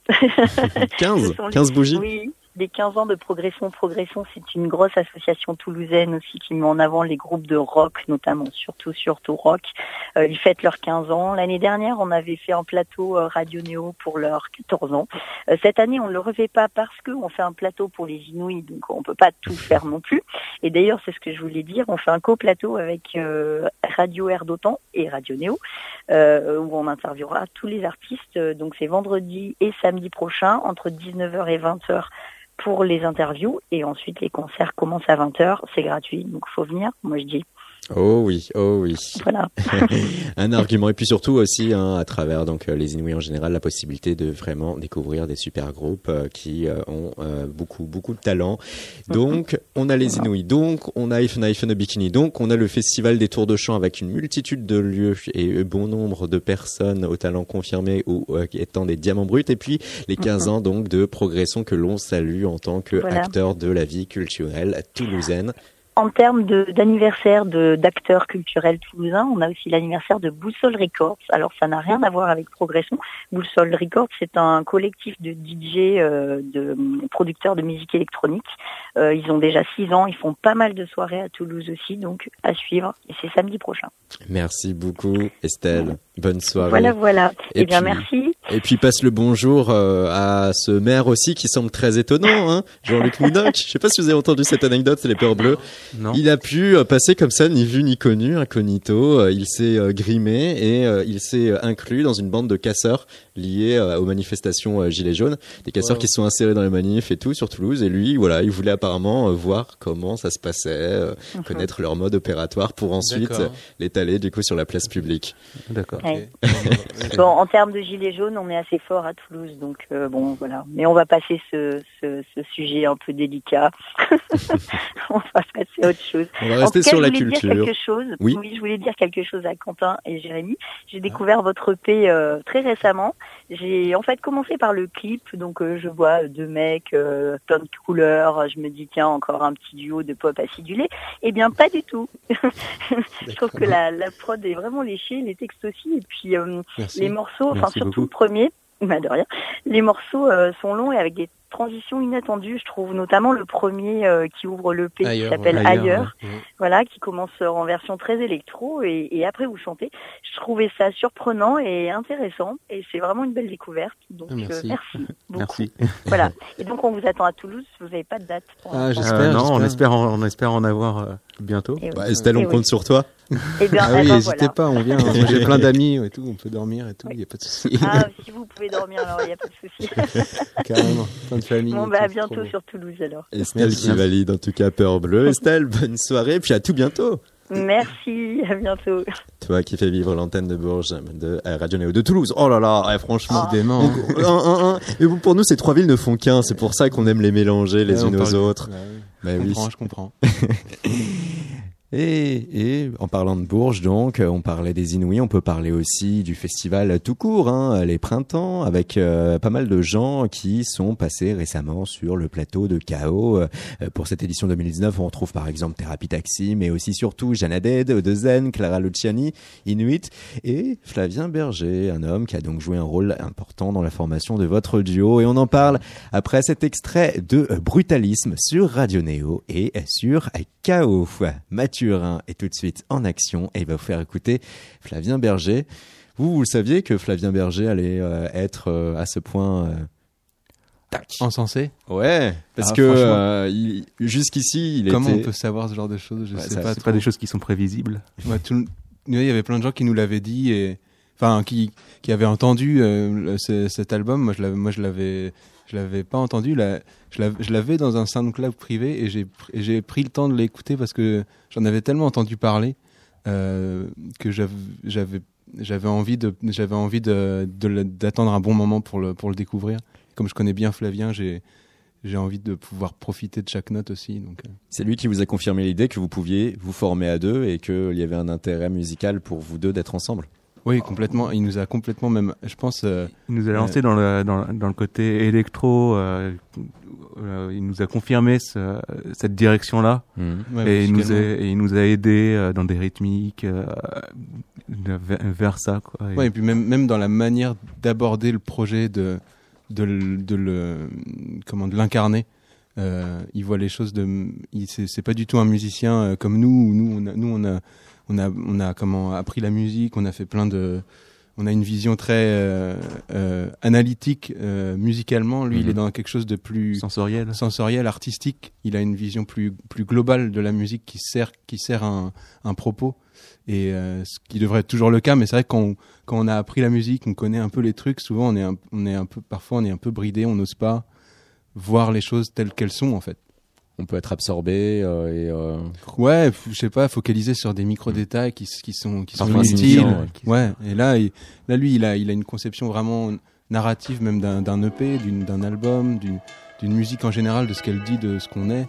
15, <laughs> Ce sont les- 15 bougies. Oui, des 15 ans de Progression. Progression, c'est une grosse association toulousaine aussi qui met en avant les groupes de rock, notamment, surtout, surtout rock. Euh, ils fêtent leurs 15 ans. L'année dernière, on avait fait un plateau euh, Radio Néo pour leurs 14 ans. Euh, cette année, on ne le refait pas parce que on fait un plateau pour les Inouïs, donc on peut pas tout faire non plus. Et d'ailleurs, c'est ce que je voulais dire, on fait un co-plateau avec Radio Air d'Otan et Radio Néo, où on interviewera tous les artistes. Donc c'est vendredi et samedi prochain, entre 19h et 20h pour les interviews et ensuite les concerts commencent à 20h, c'est gratuit, donc faut venir, moi je dis. Oh oui, oh oui. Voilà. <laughs> un argument et puis surtout aussi hein, à travers donc euh, les Inuits en général la possibilité de vraiment découvrir des super groupes euh, qui euh, ont euh, beaucoup beaucoup de talent. Donc on a les Inuits, donc on a iPhone iPhone Bikini, donc on a le festival des tours de chant avec une multitude de lieux et bon nombre de personnes au talent confirmé ou euh, étant des diamants bruts et puis les 15 ans donc de progression que l'on salue en tant que Voilà. acteur de la vie culturelle toulousaine. En termes d'anniversaire de d'acteurs culturels toulousains, on a aussi l'anniversaire de Boussole Records. Alors ça n'a rien à voir avec Progression. Boussole Records, c'est un collectif de DJ, euh, de producteurs de musique électronique. Euh, ils ont déjà six ans, ils font pas mal de soirées à Toulouse aussi, donc à suivre. Et c'est samedi prochain. Merci beaucoup Estelle. Bonne soirée. Voilà, voilà. Et Eh bien, puis- merci. Et puis passe le bonjour euh, à ce maire aussi qui semble très étonnant, hein, Jean-Luc <laughs> Moudoc. Je sais pas si vous avez entendu cette anecdote, c'est les peurs bleues. Non. Il a pu euh, passer comme ça, ni vu ni connu, incognito. Euh, il s'est euh, grimé et il s'est inclus dans une bande de casseurs liés euh, aux manifestations euh, Gilets jaunes. Des casseurs Wow. qui se sont insérés dans les manifs et tout sur Toulouse. Et lui, voilà, il voulait apparemment euh, voir comment ça se passait, connaître leur mode opératoire pour ensuite euh, l'étaler du coup sur la place publique. D'accord. Ouais. <laughs> Bon, en termes de gilets jaunes, on est assez fort à Toulouse, donc euh, bon, voilà. Mais on va passer ce, ce, ce sujet un peu délicat. <laughs> on va passer à autre chose. On va En rester tout cas, sur la je culture. Dire quelque chose. Oui. je voulais dire quelque chose à Quentin et Jérémy. J'ai découvert votre EP euh, très récemment. J'ai en fait commencé par le clip, donc euh, je vois deux mecs, euh, plein de couleurs. Je me dis tiens encore un petit duo de pop acidulé. Eh bien pas du tout. <laughs> je trouve que la, la prod est vraiment léchée, les textes aussi, et puis euh, les morceaux, enfin surtout beaucoup. le premier, <laughs> bah de rien. Les morceaux euh, sont longs et avec des transitions inattendues, je trouve, notamment le premier euh, qui ouvre le P qui s'appelle ouais. Ailleurs, Ailleurs, ouais. voilà, qui commence en version très électro et, et après vous chantez. Je trouvais ça surprenant et intéressant et c'est vraiment une belle découverte. Donc merci. euh, merci <laughs> beaucoup. Merci. Voilà. <laughs> Et donc on vous attend à Toulouse. Vous n'avez pas de date. Pour Ah. J'espère, Euh, non, on espère, en, on espère en avoir euh, bientôt. Et oui. Bah, Estelle, on oui. compte sur toi. Eh bien, <laughs> Ah oui, n'hésitez voilà. pas, on vient. Moi, J'ai plein d'amis et tout, on peut dormir et tout, il n'y a pas de souci. Ah, si vous pouvez dormir, alors il n'y a pas de souci. Carrément, plein de famille. bon, bah à bientôt sur Toulouse alors. Estelle Merci. qui valide en tout cas Peur Bleue. Estelle, <laughs> bonne soirée, puis à tout bientôt. Merci, à bientôt. Toi qui fais vivre l'antenne de Bourges de euh, Radio Néo de Toulouse. Oh là là, eh, franchement. Un, un, un. Et pour nous, ces trois villes ne font qu'un. C'est pour ça qu'on aime les mélanger les Ouais, unes aux parle- autres. Ouais, oui. Bah Je oui. comprends, je comprends. <laughs> Et, en parlant de Bourges, donc, on parlait des Inouïs, on peut parler aussi du festival tout court, hein, les printemps, avec euh, pas mal de gens qui sont passés récemment sur le plateau de Chaos. Euh, pour cette édition 2019, on retrouve par exemple Thérapie Taxi, mais aussi surtout Jeanne Odezen, Clara Luciani, Inuit et Flavien Berger, un homme qui a donc joué un rôle important dans la formation de votre duo. Et on en parle après cet extrait de Brutalisme sur Radio Néo et sur Chaos. Mathurin est tout de suite en action et il va vous faire écouter Flavien Berger. Vous, vous le saviez que Flavien Berger allait euh, être euh, à ce point... euh, tac. Encensé Ouais, parce Ah, que franchement. euh, il- jusqu'ici, il Comment était... on peut savoir ce genre de choses? Je Ouais, sais ça, pas. C'est trop. pas des choses qui sont prévisibles. Ouais, tout il y avait plein de gens qui nous l'avaient dit et enfin qui qui avaient entendu euh, cet album. Moi, je l'avais, moi, je l'avais, pas entendu. Je l'avais, dans un SoundCloud privé et j'ai pris le temps de l'écouter parce que j'en avais tellement entendu parler euh, que j'avais envie d'attendre un bon moment pour le découvrir. Comme je connais bien Flavien, j'ai envie de pouvoir profiter de chaque note aussi. Euh. C'est lui qui vous a confirmé l'idée que vous pouviez vous former à deux et qu'il y avait un intérêt musical pour vous deux d'être ensemble. Oui, complètement. Il nous a complètement même, je pense. euh, Il nous a lancé dans, le, dans, dans le côté électro. euh, euh, il nous a confirmé ce- cette direction-là. ouais, et, il nous a, et il nous a aidé euh, dans des rythmiques euh, vers, vers ça. Quoi. Et- Ouais, et puis même, même dans la manière d'aborder le projet, de, de, le- de le, comment, de l'incarner. Euh, il voit les choses de, il, c'est, c'est pas du tout un musicien euh, comme nous. où Nous, on a, nous, on a, on a, on a comment appris la musique. On a fait plein de, on a une vision très euh, euh, analytique euh, musicalement. Lui, il Mhm. est dans quelque chose de plus sensoriel. sensoriel, artistique. Il a une vision plus plus globale de la musique qui sert qui sert un, un propos et euh, ce qui devrait être toujours le cas. Mais c'est vrai que quand on, quand on a appris la musique, on connaît un peu les trucs. Souvent, on est un, on est un peu parfois on est un peu bridé, on n'ose pas voir les choses telles qu'elles sont en fait. On peut être absorbé euh, et euh, Ouais, je sais pas, focaliser sur des micro détails qui, qui sont qui sont inutiles. insignifiants, Ouais. Et là, il, là lui, il a il a une conception vraiment narrative même d'un d'un EP, d'une- d'un album, d'une d'une musique en général, de ce qu'elle dit, de ce qu'on est.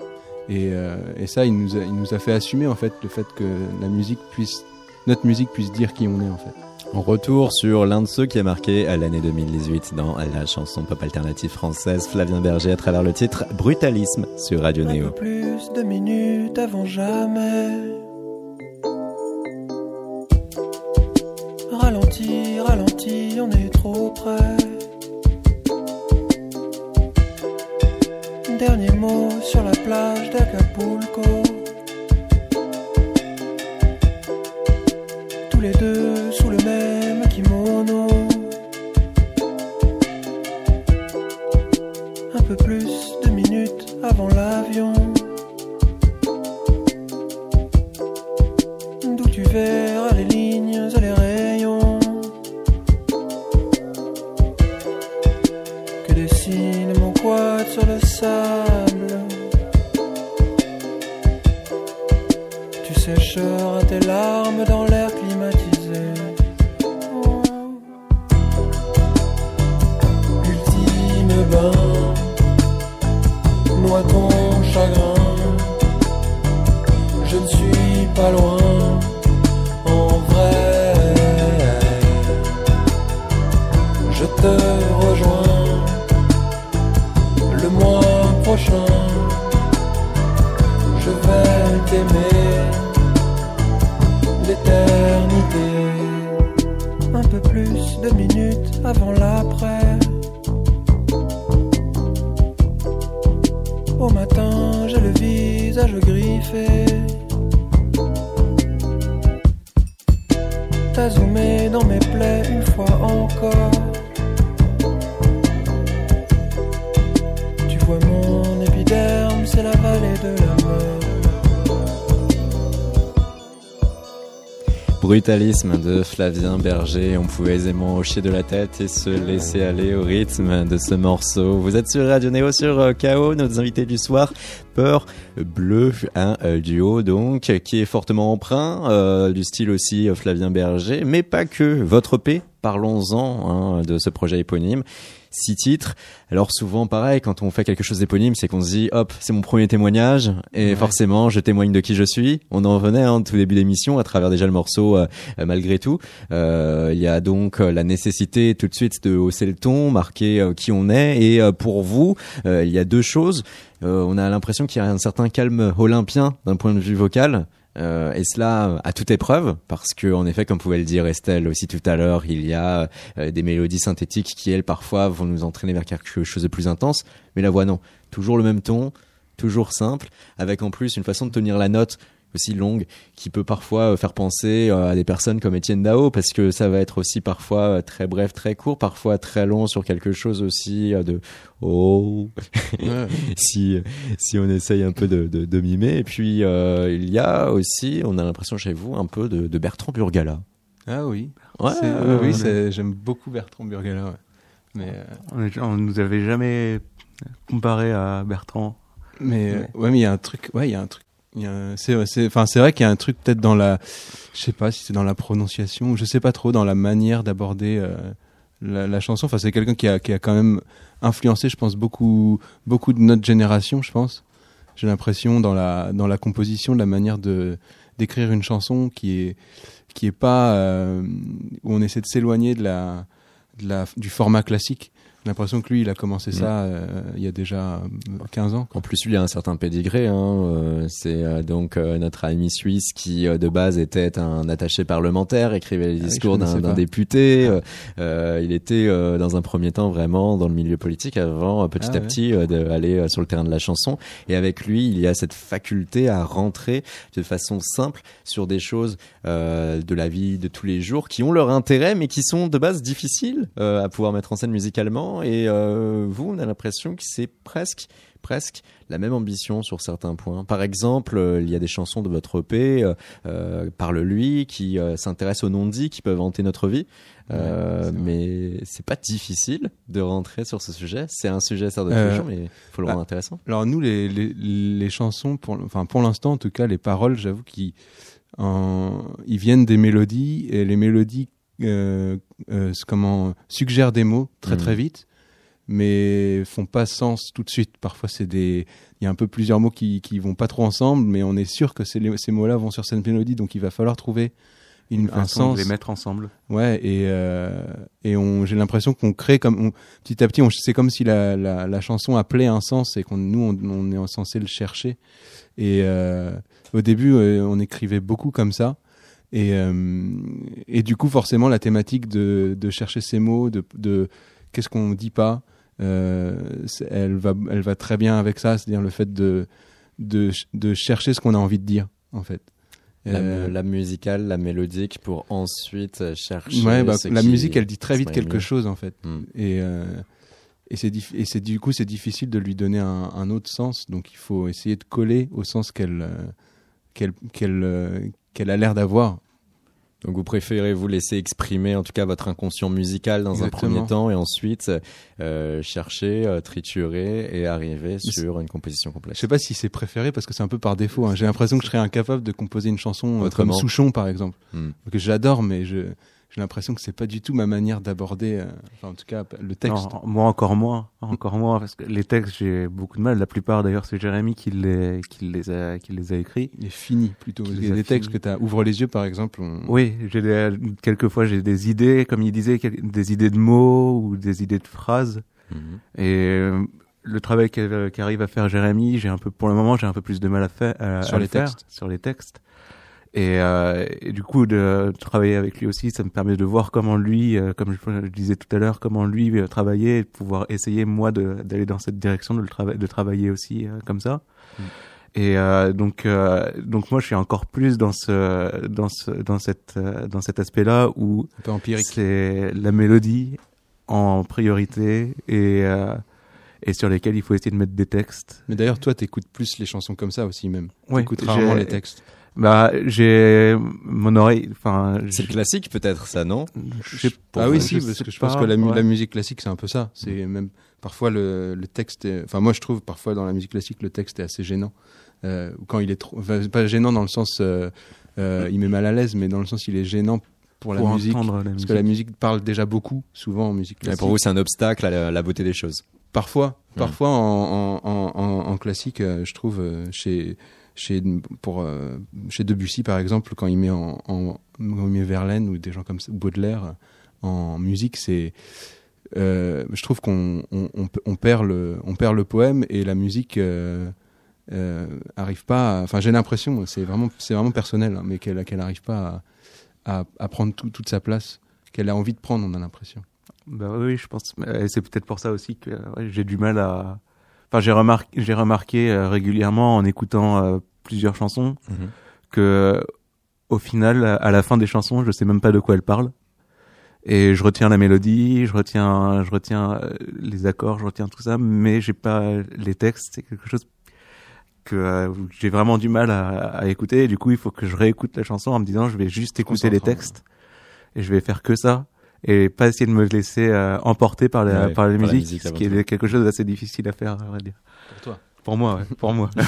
Et, euh, et ça, il nous a il nous a fait assumer en fait le fait que la musique puisse notre musique puisse dire qui on est en fait. On retour sur l'un de ceux qui a marqué euh, l'année 2018 dans la chanson pop alternative française Flavien Berger à travers le titre Brutalisme sur Radio Un Néo. peu plus de minutes avant jamais. Ralenti, ralenti, on est trop près. Dernier mot sur la plage d'Acapulco. Tu verras les lignes de Flavien Berger. On pouvait aisément hocher de la tête et se laisser aller au rythme de ce morceau. Vous êtes sur Radio Néo sur euh, KO, nos invités du soir. Peur Bleu, un euh, duo donc qui est fortement emprunt, euh, du style aussi Flavien Berger, mais pas que. Votre P, parlons-en hein, de ce projet éponyme six titres. Alors souvent, pareil, quand on fait quelque chose d'éponyme, c'est qu'on se dit, hop, c'est mon premier témoignage, et forcément, je témoigne de qui je suis. On en venait hein, tout début d'émission à travers déjà le morceau, euh, malgré tout. Euh, il y a donc euh, la nécessité tout de suite de hausser le ton, marquer qui on est, et pour vous, il y a deux choses. on a l'impression qu'il y a un certain calme olympien d'un point de vue vocal. Euh, et cela à toute épreuve, parce que en effet, comme pouvait le dire Estelle aussi tout à l'heure, il y a euh, des mélodies synthétiques qui elles parfois vont nous entraîner vers quelque chose de plus intense, mais la voix non, toujours le même ton, toujours simple, avec en plus une façon de tenir la note aussi longue qui peut parfois euh, faire penser euh, à des personnes comme Étienne Dao parce que ça va être aussi parfois euh, très bref, très court, parfois très long sur quelque chose aussi de oh <laughs> si si on essaye un peu de, de, mimer et puis il y a aussi on a l'impression chez vous un peu de, de Bertrand Burgala. Ah oui. oui, j'aime beaucoup Bertrand Burgala. Mais on, ne nous avait jamais comparé à Bertrand. Mais ouais, mais il y a un truc, ouais, il y a un truc c'est enfin c'est vrai qu'il y a un truc peut-être dans la je sais pas si c'est dans la prononciation je sais pas trop dans la manière d'aborder euh, la, chanson. Enfin c'est quelqu'un qui a qui a quand même influencé je pense beaucoup beaucoup de notre génération je pense. J'ai l'impression dans la dans la composition de la manière de d'écrire une chanson qui est qui est pas euh, où on essaie de s'éloigner de la, du format classique l'impression que lui, il a commencé ça mm. euh, il y a déjà 15 ans. En plus, lui, il a un certain pédigré. Hein, euh, c'est euh, donc notre ami suisse qui, de base, était un attaché parlementaire, écrivait les ah discours d'un député. Ah. il était, dans un premier temps, vraiment dans le milieu politique avant, petit ah à petit, d'aller sur le terrain de la chanson. Et avec lui, il y a cette faculté à rentrer de façon simple sur des choses de la vie de tous les jours qui ont leur intérêt, mais qui sont de base difficiles à pouvoir mettre en scène musicalement et euh, vous, on a l'impression que c'est presque presque la même ambition sur certains points. Par exemple, euh, il y a des chansons de votre EP, euh, Parle-lui, qui s'intéressent aux non-dits qui peuvent hanter notre vie. mais c'est pas difficile de rentrer sur ce sujet. C'est un sujet certes de mais il faut le rendre bah, intéressant. Alors nous, les, les, les, chansons, pour, enfin pour l'instant en tout cas, les paroles, j'avoue qu'ils ils viennent des mélodies et les mélodies comment suggèrent des mots très très mm. vite, mais font pas sens tout de suite. Parfois, c'est des, il y a un peu plusieurs mots qui qui vont pas trop ensemble, mais on est sûr que ces, ces mots-là vont sur cette mélodie, donc il va falloir trouver une, un sens. De les mettre ensemble. Ouais, et euh, et on, j'ai l'impression qu'on crée comme petit à petit, on, c'est comme si la, la, la chanson appelait un sens et qu'on nous on, on, est censé le chercher. Et euh, au début, euh, on écrivait beaucoup comme ça. Et, euh, et du coup, forcément, la thématique de, de chercher ces mots, de, de qu'est-ce qu'on dit pas, euh, elle, va, elle va très bien avec ça, c'est-à-dire le fait de, de, de chercher ce qu'on a envie de dire, en fait. La, euh, la, musicale, la mélodique, pour ensuite chercher. Ouais, bah, la musique, elle dit très vite quelque chose, en fait. Hmm. Et, euh, et c'est et du coup c'est difficile de lui donner un, un, autre sens. Donc il faut essayer de coller au sens qu'elle qu'elle qu'elle qu'elle a l'air d'avoir. Donc vous préférez vous laisser exprimer en tout cas votre inconscient musical dans un premier temps et ensuite euh, chercher, euh, triturer et arriver sur une composition complète. Je sais pas si c'est préféré parce que c'est un peu par défaut. Hein. J'ai l'impression que je serais incapable de composer une chanson euh, comme Souchon par exemple, hmm. que j'adore mais je j'ai l'impression que c'est pas du tout ma manière d'aborder, euh, enfin en tout cas le texte. moi encore moins, encore moins parce que les textes j'ai beaucoup de mal. La plupart d'ailleurs c'est Jérémy qui les qui les a qui les a écrits. Il est fini plutôt. Il y a des textes que tu as ouvre les yeux par exemple. Oui, j'ai quelquefois j'ai des idées comme il disait des idées de mots ou des idées de phrases mhm. et euh, le travail qu'arrive à faire Jérémy, j'ai un peu pour le moment j'ai un peu plus de mal à faire sur les textes. sur les textes. Et, euh, et, du coup, de, travailler avec lui aussi, ça me permet de voir comment lui, euh, comme je, disais tout à l'heure, comment lui euh, travaillait, et pouvoir essayer moi d'aller dans cette direction, de, le de travailler aussi euh, comme ça. Mm. Et donc, donc moi, je suis encore plus dans ce, dans ce, dans cette, dans cet aspect-là où c'est la mélodie en priorité et et sur lesquels il faut essayer de mettre des textes. Mais d'ailleurs, toi, t'écoutes plus les chansons comme ça aussi même. Oui, écoutes rarement les textes. Bah, j'ai mon oreille. Enfin, c'est le classique peut-être ça, non? Ah oui, si, parce que je pense que la, la musique classique c'est un peu ça. C'est même parfois le, le texte. Est... Enfin, moi je trouve parfois dans la musique classique le texte est assez gênant. Euh, quand il est trop, enfin, pas gênant dans le sens euh, euh, il met mal à l'aise, mais dans le sens il est gênant pour, la, musique, la parce musique. que la musique parle déjà beaucoup, souvent en musique classique. Et pour vous, c'est un obstacle à la, la, beauté des choses. Parfois, parfois en, en, en, en, classique, euh, je trouve chez chez pour euh, chez Debussy par exemple quand il met en, en quand il met Verlaine ou des gens comme Baudelaire en musique, c'est euh, je trouve qu'on on, perd le on perd le poème et la musique euh, euh, arrive pas. Enfin, j'ai l'impression, c'est vraiment c'est vraiment personnel, hein, mais qu'elle qu'elle arrive pas à, à, prendre tout, toute sa place qu'elle a envie de prendre. On a l'impression. Bah oui, je pense. C'est peut-être pour ça aussi que j'ai du mal à. Enfin, j'ai remarqué, j'ai remarqué euh, régulièrement en écoutant euh, plusieurs chansons Mhm. mm -hmm. que au final, à la fin des chansons, je sais même pas de quoi elles parlent. Et je retiens la mélodie, je retiens, je retiens euh, les accords, je retiens tout ça, mais j'ai pas les textes. C'est quelque chose que euh, j'ai vraiment du mal à, à, écouter. Et du coup, il faut que je réécoute la chanson en me disant, je vais juste écouter les textes et je vais faire que ça et pas essayer de me laisser euh, emporter par la, ouais, par la par musique, la musique ce qui est quelque chose d'assez difficile à faire, à vrai dire. Pour toi. Pour moi, ouais, pour moi. <laughs>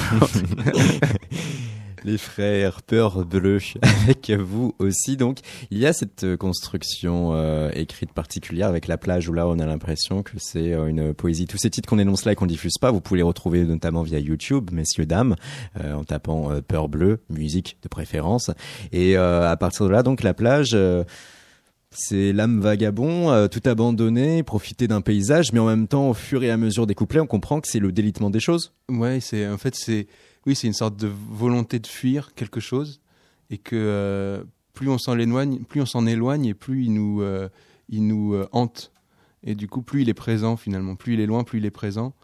les frères Peur Bleu <laughs> avec vous aussi. Donc, il y a cette construction euh, écrite particulière avec la plage où là, on a l'impression que c'est euh, une poésie. Tous ces titres qu'on énonce là et qu'on diffuse pas, vous pouvez les retrouver notamment via YouTube, messieurs dames, euh, en tapant euh, Peur Bleu, musique de préférence. Et euh, à partir de là, donc la plage. C'est l'âme vagabond, euh, tout abandonné, profiter d'un paysage, mais en même temps, au fur et à mesure des couplets, on comprend que c'est le délitement des choses. Ouais, c'est en fait c'est oui, c'est une sorte de volonté de fuir quelque chose et que euh, plus on s'en éloigne, plus on s'en éloigne et plus il nous euh, il nous euh, hante. Et du coup, plus il est présent finalement, plus il est loin, plus il est présent.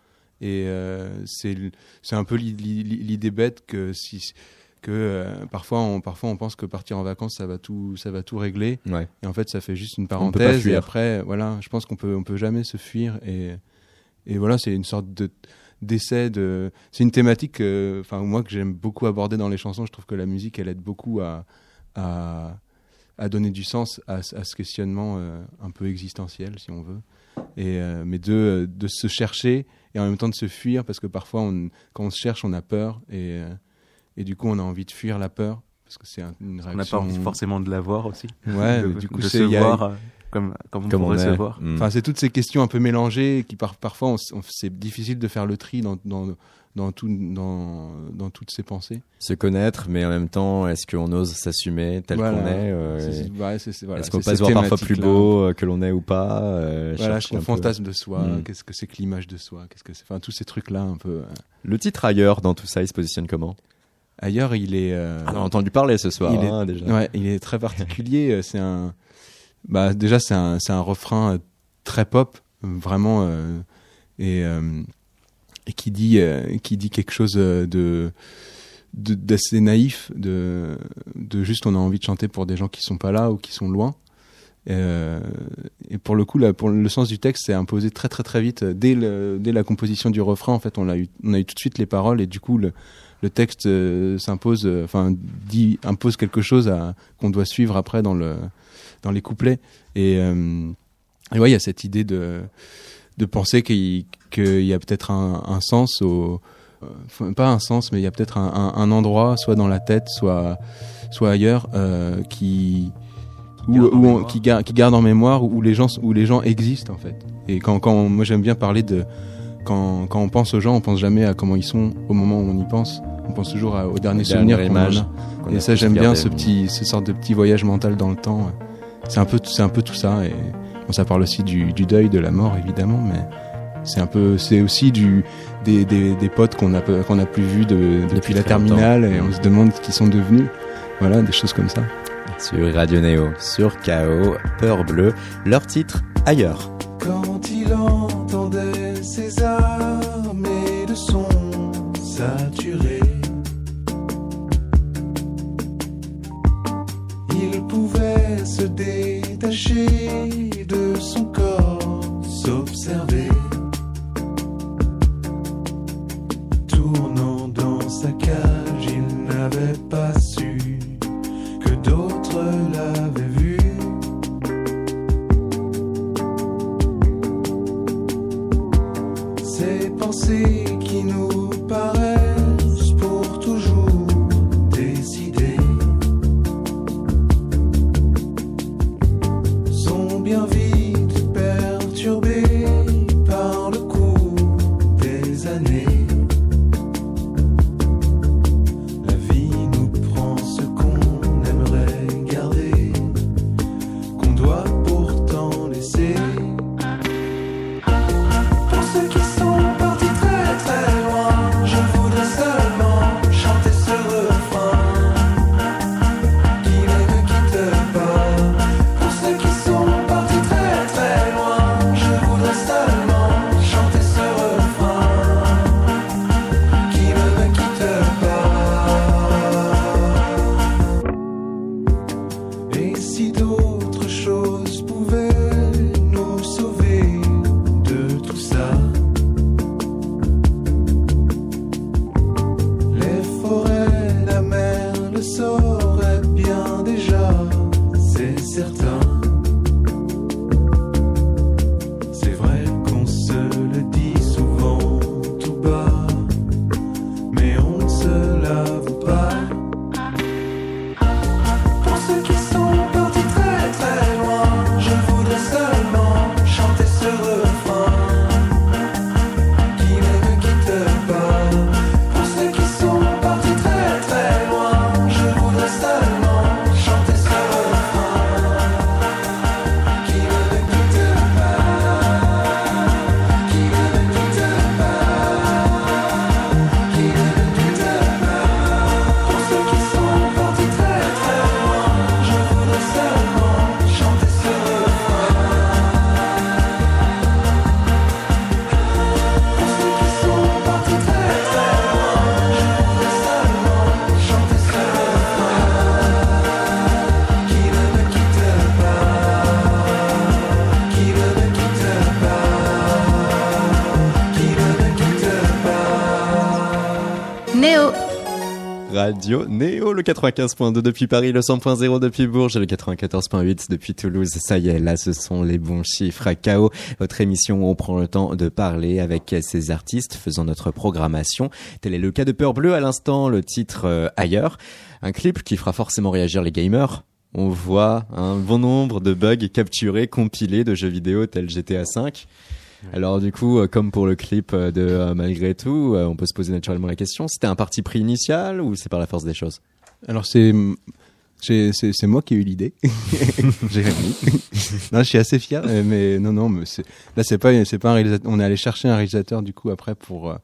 Et euh, c'est c'est un peu l'idée bête que si que euh, parfois on parfois on pense que partir en vacances ça va tout ça va tout régler. Ouais. et en fait ça fait juste une parenthèse et après voilà je pense qu'on peut on peut jamais se fuir et et voilà c'est une sorte de d'essai de c'est une thématique enfin moi que j'aime beaucoup aborder dans les chansons. Je trouve que la musique elle aide beaucoup à à, à donner du sens à, à ce questionnement euh, un peu existentiel si on veut. Et euh, mais de de se chercher et en même temps de se fuir parce que parfois on, quand on se cherche on a peur et euh, et du coup on a envie de fuir la peur parce que c'est un, une réaction on n'a pas envie forcément de la voir aussi ouais <laughs> de, mais du coup de c'est se voir a... comme comme on Comme pourrait on se voir Mm. enfin c'est toutes ces questions un peu mélangées qui par, parfois on, on, c'est difficile de faire le tri dans dans dans, tout, dans, dans toutes ces pensées. Se connaître, mais en même temps, est-ce qu'on ose s'assumer tel voilà. qu'on est euh, est, ouais, est, voilà, Est-ce qu'on peut se voir parfois plus beau euh, que l'on est ou pas euh, Voilà, je fantasme de soi. Mm. Qu'est-ce que c'est que l'image de soi Qu'est-ce que c'est Enfin, tous ces trucs-là, un peu. euh. Le titre ailleurs dans tout ça, il se positionne comment? Ailleurs, il est. Euh... On a entendu parler ce soir. Il est, hein, déjà. Ouais, il est très particulier. c'est un. Bah, déjà, c'est un, c'est un refrain très pop, vraiment, euh, et, euh, et qui dit, euh, qui dit quelque chose de d'assez naïf, de, de juste on a envie de chanter pour des gens qui sont pas là ou qui sont loin. Euh, et pour le coup, là, pour le sens du texte, c'est imposé très très très vite dès, le, dès la composition du refrain. En fait, on a eu, on a eu tout de suite les paroles et du coup le, le texte euh, s'impose, enfin dit impose quelque chose qu'on doit suivre après dans le dans les couplets. Et, euh, et ouais, il y a cette idée de de penser qu'il qu'il y a peut-être un, un, sens au euh, pas un sens, mais il y a peut-être un, un, un, endroit, soit dans la tête, soit soit ailleurs, euh, qui où, où on, qui, garde, qui garde en mémoire où les gens où les gens existent en fait. Et quand quand on, moi j'aime bien parler de quand, quand on pense aux gens, on pense jamais à comment ils sont au moment où on y pense. On pense toujours à, au dernier souvenir qu'on a. Et ça, j'aime bien ce petit, ce sorte de petit voyage mental dans le temps. C'est un peu, c'est un peu tout ça. Et bon, ça parle aussi du, du, deuil, de la mort, évidemment, mais c'est un peu, c'est aussi du, des, des, des potes qu'on a, qu'on a plus vus de, depuis, depuis la terminale et on se demande ce qu'ils sont devenus. Voilà, des choses comme ça. Sur Radio Néo, sur KO, Peur Bleue, leur titre ailleurs. Quand il entendait ses armées de sons saturés, il pouvait se détacher de son corps, s'observer, tournant dans sa cage, Radio Néo, le 95.2 depuis Paris, le 100.0 depuis Bourges le 94.8 depuis Toulouse. Ça y est, là, ce sont les bons chiffres à KO. Votre émission où on prend le temps de parler avec ces artistes faisant notre programmation. Tel est le cas de Peur Bleu à l'instant, le titre euh, ailleurs. Un clip qui fera forcément réagir les gamers. On voit un bon nombre de bugs capturés, compilés de jeux vidéo tels GTA V. Alors du coup, euh, comme pour le clip euh, de euh, Malgré tout, on peut se poser naturellement la question, c'était un parti pris initial ou c'est par la force des choses? Alors c'est j'ai- c'est c'est moi qui ai eu l'idée. <laughs> Jérémy. <laughs> non, je suis assez fier, mais non, non, mais c'est- là c'est pas c'est pas un réalisateur. On est allé chercher un réalisateur du coup après pour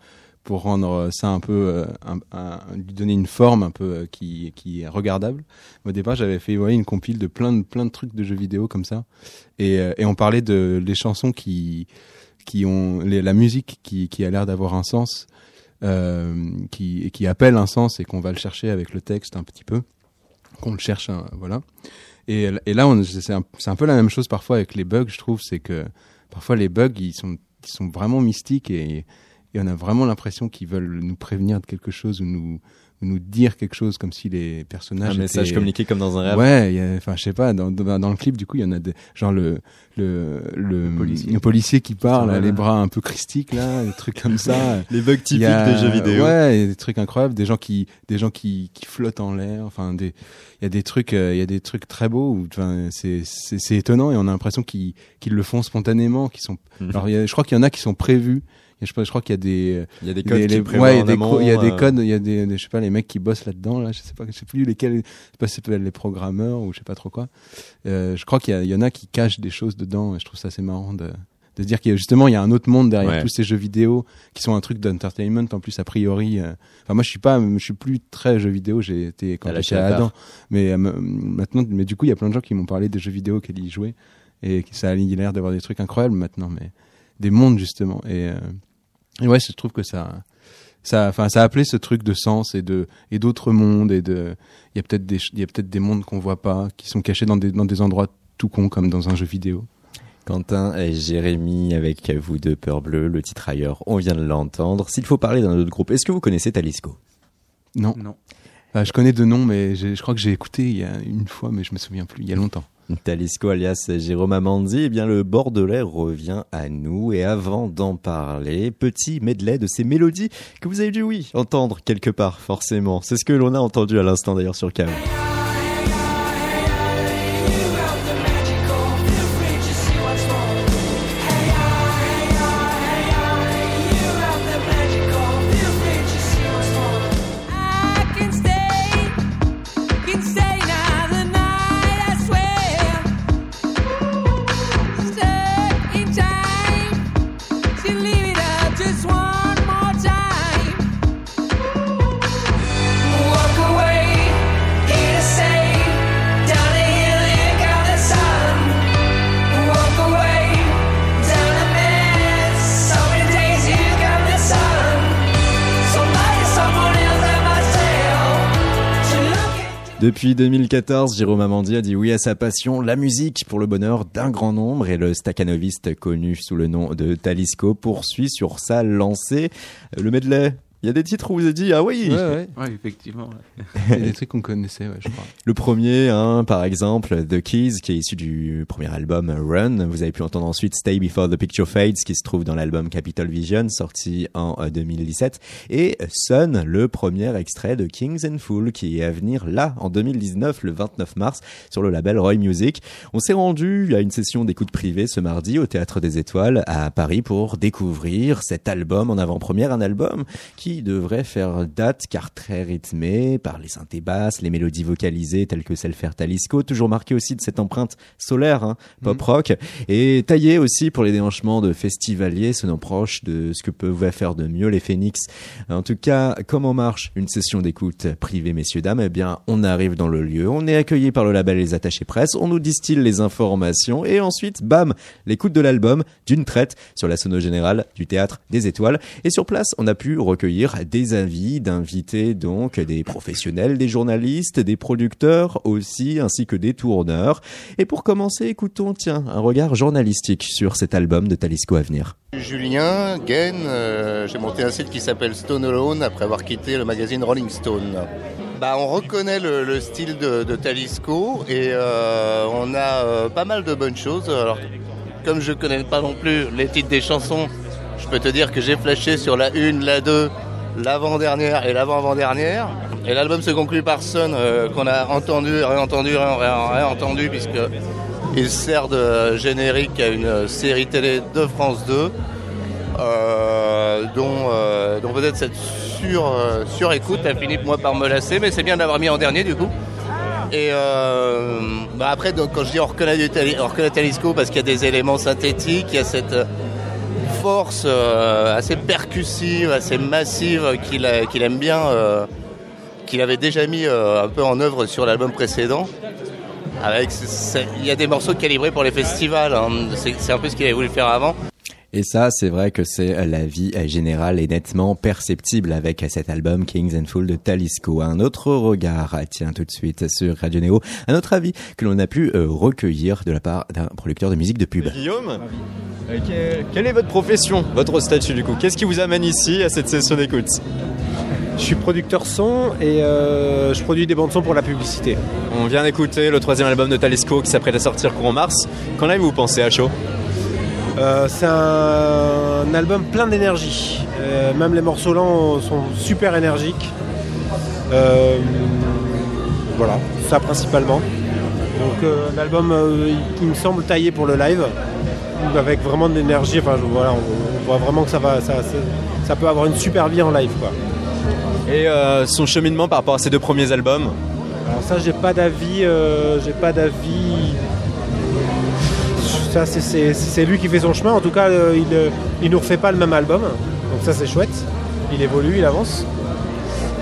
pour rendre ça un peu un- un- lui donner une forme un peu qui qui est regardable. Au départ, j'avais fait ouais, une compile de plein de plein de trucs de jeux vidéo comme ça, et et on parlait de les chansons qui qui ont la musique qui a l'air d'avoir un sens. Euh, qui, appelle un sens et qu'on va le chercher avec le texte un petit peu qu'on le cherche, hein, voilà. Et, là, c'est un, un peu la même chose parfois avec les bugs, je trouve, c'est que parfois les bugs, ils sont, vraiment mystiques et, et on a vraiment l'impression qu'ils veulent nous prévenir de quelque chose ou nous, ou nous dire quelque chose comme si les personnages Un message étaient- communiqué comme dans un rêve. Ouais, il y a- enfin je sais pas, dans, dans, dans le clip du coup il y en a des, genre le le le, policier. le policier qui parle, Voilà. les bras un peu christiques là, des trucs comme ça. <laughs> Les bugs typiques a- des jeux vidéo. Ouais, il y a des trucs incroyables, des gens qui, des gens qui, qui flottent en l'air. Enfin, des, il y a des trucs, euh, il y a des trucs très beaux. où, Enfin, c'est, c'est, c'est étonnant et on a l'impression qu'ils, qu'ils le font spontanément. Qu'ils sont. Mhm. Alors, il y a- je crois qu'il y en a qui sont prévus. Je, je crois qu'il y a des, Il y a des codes des- qui les- prévoient ouais, il y a des, amont, co- il y a des euh, codes, il y a des, des- je sais pas, les mecs qui bossent là-dedans. Là, je sais pas, je sais plus lesquels, je sais pas si c'est les programmeurs ou je sais pas trop quoi. Euh, je crois qu'il y, en a qui cachent des choses dedans. Et je trouve ça assez marrant de, de se dire qu'il y a justement il y a un autre monde derrière Ouais. tous ces jeux vidéo qui sont un truc d'entertainment en plus a priori euh, enfin moi je suis pas je suis plus très jeux vidéo j'ai été quand j'étais la Adam mais euh, maintenant mais du coup il y a plein de gens qui m'ont parlé des jeux vidéo qu'elle y jouait et ça a l'air d'avoir des trucs incroyables maintenant mais des mondes justement et, et ouais je trouve que ça ça enfin ça a appelé ce truc de sens et de et d'autres mondes et de il y a peut-être des il y a peut-être des mondes qu'on voit pas qui sont cachés dans des dans des endroits tout cons comme dans un jeu vidéo Quentin et Jérémy avec vous deux Peur Bleu, le titre ailleurs, on vient de l'entendre. S'il faut parler d'un autre groupe, est-ce que vous connaissez Talisco? Non Non. Enfin, je connais deux noms, mais je crois que j'ai écouté il y a une fois, mais je me souviens plus, il y a longtemps. Talisco alias Jérôme Amandi, eh bien le Bordelais revient à nous et avant d'en parler, petit medley de ces mélodies que vous avez dû oui entendre quelque part forcément. C'est ce que l'on a entendu à l'instant d'ailleurs sur K.O. Depuis 2014, Jérôme Amandi a dit oui à sa passion, la musique pour le bonheur d'un grand nombre et le staccanoviste connu sous le nom de Talisco poursuit sur sa lancée. Le medley? Il y a des titres où vous avez dit ah oui. Ouais, ouais. effectivement. <laughs> Il y a des trucs qu'on connaissait, ouais, je crois. Le premier, hein, par exemple, The Keys, qui est issu du premier album Run. Vous avez pu entendre ensuite Stay Before the Picture Fades, qui se trouve dans l'album Capital Vision, sorti en 2017, euh, et Sun, le premier extrait de Kings and Fool, qui est à venir là en 2019, le 29 mars, sur le label Roy Music. On s'est rendu à une session d'écoute privée ce mardi au Théâtre des Étoiles à Paris pour découvrir cet album en avant-première, un album qui devrait faire date car très rythmé par les synthés basses, les mélodies vocalisées telles que celle faire Talisco, toujours marqué aussi de cette empreinte solaire, hein, pop mhm. rock, et taillé aussi pour les déhanchements de festivaliers, se proche de ce que peuvent faire de mieux les Phoenix. En tout cas, comment marche une session d'écoute privée, messieurs, dames? Eh bien, on arrive dans le lieu, on est accueilli par le label Les Attachés Presse, on nous distille les informations, et ensuite, bam, l'écoute de l'album d'une traite sur la sono générale du Théâtre des Étoiles. Et sur place, on a pu recueillir des avis d'inviter donc des professionnels, des journalistes, des producteurs aussi, ainsi que des tourneurs. Et pour commencer, écoutons, tiens, un regard journalistique sur cet album de Talisco à venir. Julien Gain, euh, j'ai monté un site qui s'appelle Stone Alone après avoir quitté le magazine Rolling Stone. Bah, on reconnaît le, style de, Talisco et euh, on a euh, pas mal de bonnes choses. Alors, comme je connais pas non plus les titres des chansons, je peux te dire que j'ai flashé sur la 1, la 2, l'avant-dernière et l'avant-avant-dernière. Et l'album se conclut par Sun, euh, qu'on a entendu, réentendu, réentendu, puisque il sert de générique à une série télé de France 2, euh, dont, euh, dont peut-être cette sur, sur écoute a fini moi par me lasser, mais c'est bien d'avoir mis en dernier du coup. Et bah après, quand je dis on reconnaît, du parce qu'il y a des éléments synthétiques, il y a cette force euh, assez percussive, assez massive qu'il aime bien, euh, qu'il avait déjà mis euh, un peu en œuvre sur l'album précédent. Il y a des morceaux calibrés pour les festivals, hein. c'est un peu ce qu'il avait voulu faire avant. Et ça, c'est vrai que c'est la vie générale et nettement perceptible avec cet album Kings and Fool de Talisco. Un autre regard, tiens tout de suite sur Radio Neo, un autre avis que l'on a pu recueillir de la part d'un producteur de musique de pub. Guillaume euh, quelle est votre profession, votre statut du coup? Qu'est-ce qui vous amène ici à cette session d'écoute? Je suis producteur son et euh, je produis des bandes son pour la publicité. On vient d'écouter le troisième album de Talisco qui s'apprête à sortir courant mars. Qu'en avez-vous pensé à chaud? Euh, C'est un, album plein d'énergie. même les morceaux lents sont super énergiques. voilà, ça principalement. Donc un album qui me semble taillé pour le live avec vraiment de l'énergie. Enfin, voilà, on, voit vraiment que ça va, ça, ça, peut avoir une super vie en live, quoi. Et euh, son cheminement par rapport à ses deux premiers albums? Alors ça, j'ai pas d'avis, euh, j'ai pas d'avis. C'est lui qui fait son chemin. En tout cas, euh, il, il nous refait pas le même album, donc ça, c'est chouette. Il évolue, il avance.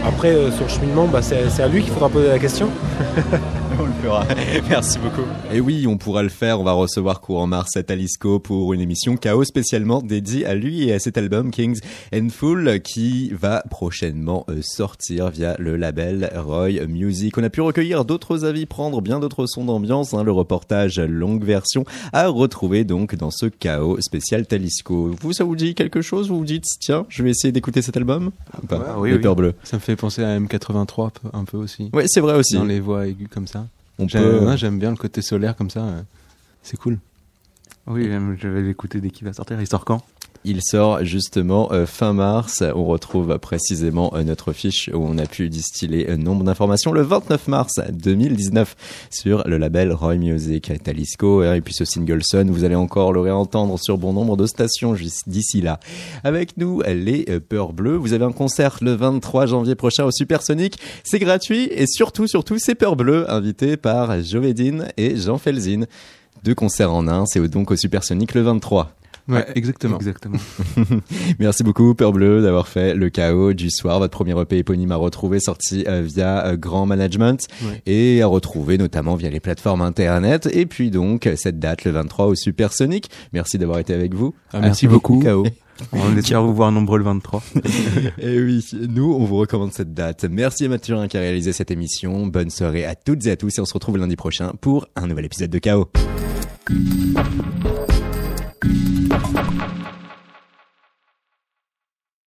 Après, son cheminement, bah, c'est à lui qu'il faudra poser la question. <laughs> <laughs> on le fera. Merci beaucoup. Et oui, on pourra le faire. On va recevoir courant mars à Talisco pour une émission KO spécialement dédiée à lui et à cet album Kings and Fool qui va prochainement euh, sortir via le label Roy Music. On a pu recueillir d'autres avis, prendre bien d'autres sons d'ambiance. Hein, le reportage longue version à retrouver donc dans ce KO spécial Talisco. Vous, ça vous dit quelque chose? Vous vous dites, tiens, je vais essayer d'écouter cet album? Oui, oui. Bleu. Ça me fait penser à M83 un peu aussi. Oui, c'est vrai aussi. Dans les voix aiguës comme ça. On peut. J'aime bien le côté solaire comme ça. C'est cool. Oui, je vais l'écouter dès qu'il va sortir. Il sort quand? Il sort justement euh, fin mars. On retrouve précisément euh, notre fiche où on a pu distiller un nombre d'informations le 29 mars 2019 sur le label Roy Music Talisco et puis ce single Sun. Vous allez encore le réentendre sur bon nombre de stations d'ici là. Avec nous, les euh, Peurs Bleues. Vous avez un concert le 23 janvier prochain au Supersonic. C'est gratuit et surtout, surtout, c'est Peurs Bleues invités par Jovedine et Jean Felzin. Deux concerts en un, c'est donc au Supersonic le 23. Ouais, exactement. Exactement. <laughs> <laughs> Merci beaucoup, Peur Bleu, d'avoir fait le chaos du soir, votre premier EP éponyme à retrouver, sorti euh, via euh, Grand Management et à retrouver notamment via les plateformes internet. Et puis donc, cette date, le 23 au Supersonic. Merci d'avoir été avec vous. Ah, merci, beaucoup, Chaos. <laughs> On espère vous voir nombreux le 23. et oui, nous, on vous recommande cette date. Merci à Mathurin qui a réalisé cette émission. Bonne soirée à toutes et à tous et on se retrouve lundi prochain pour un nouvel épisode de Chaos.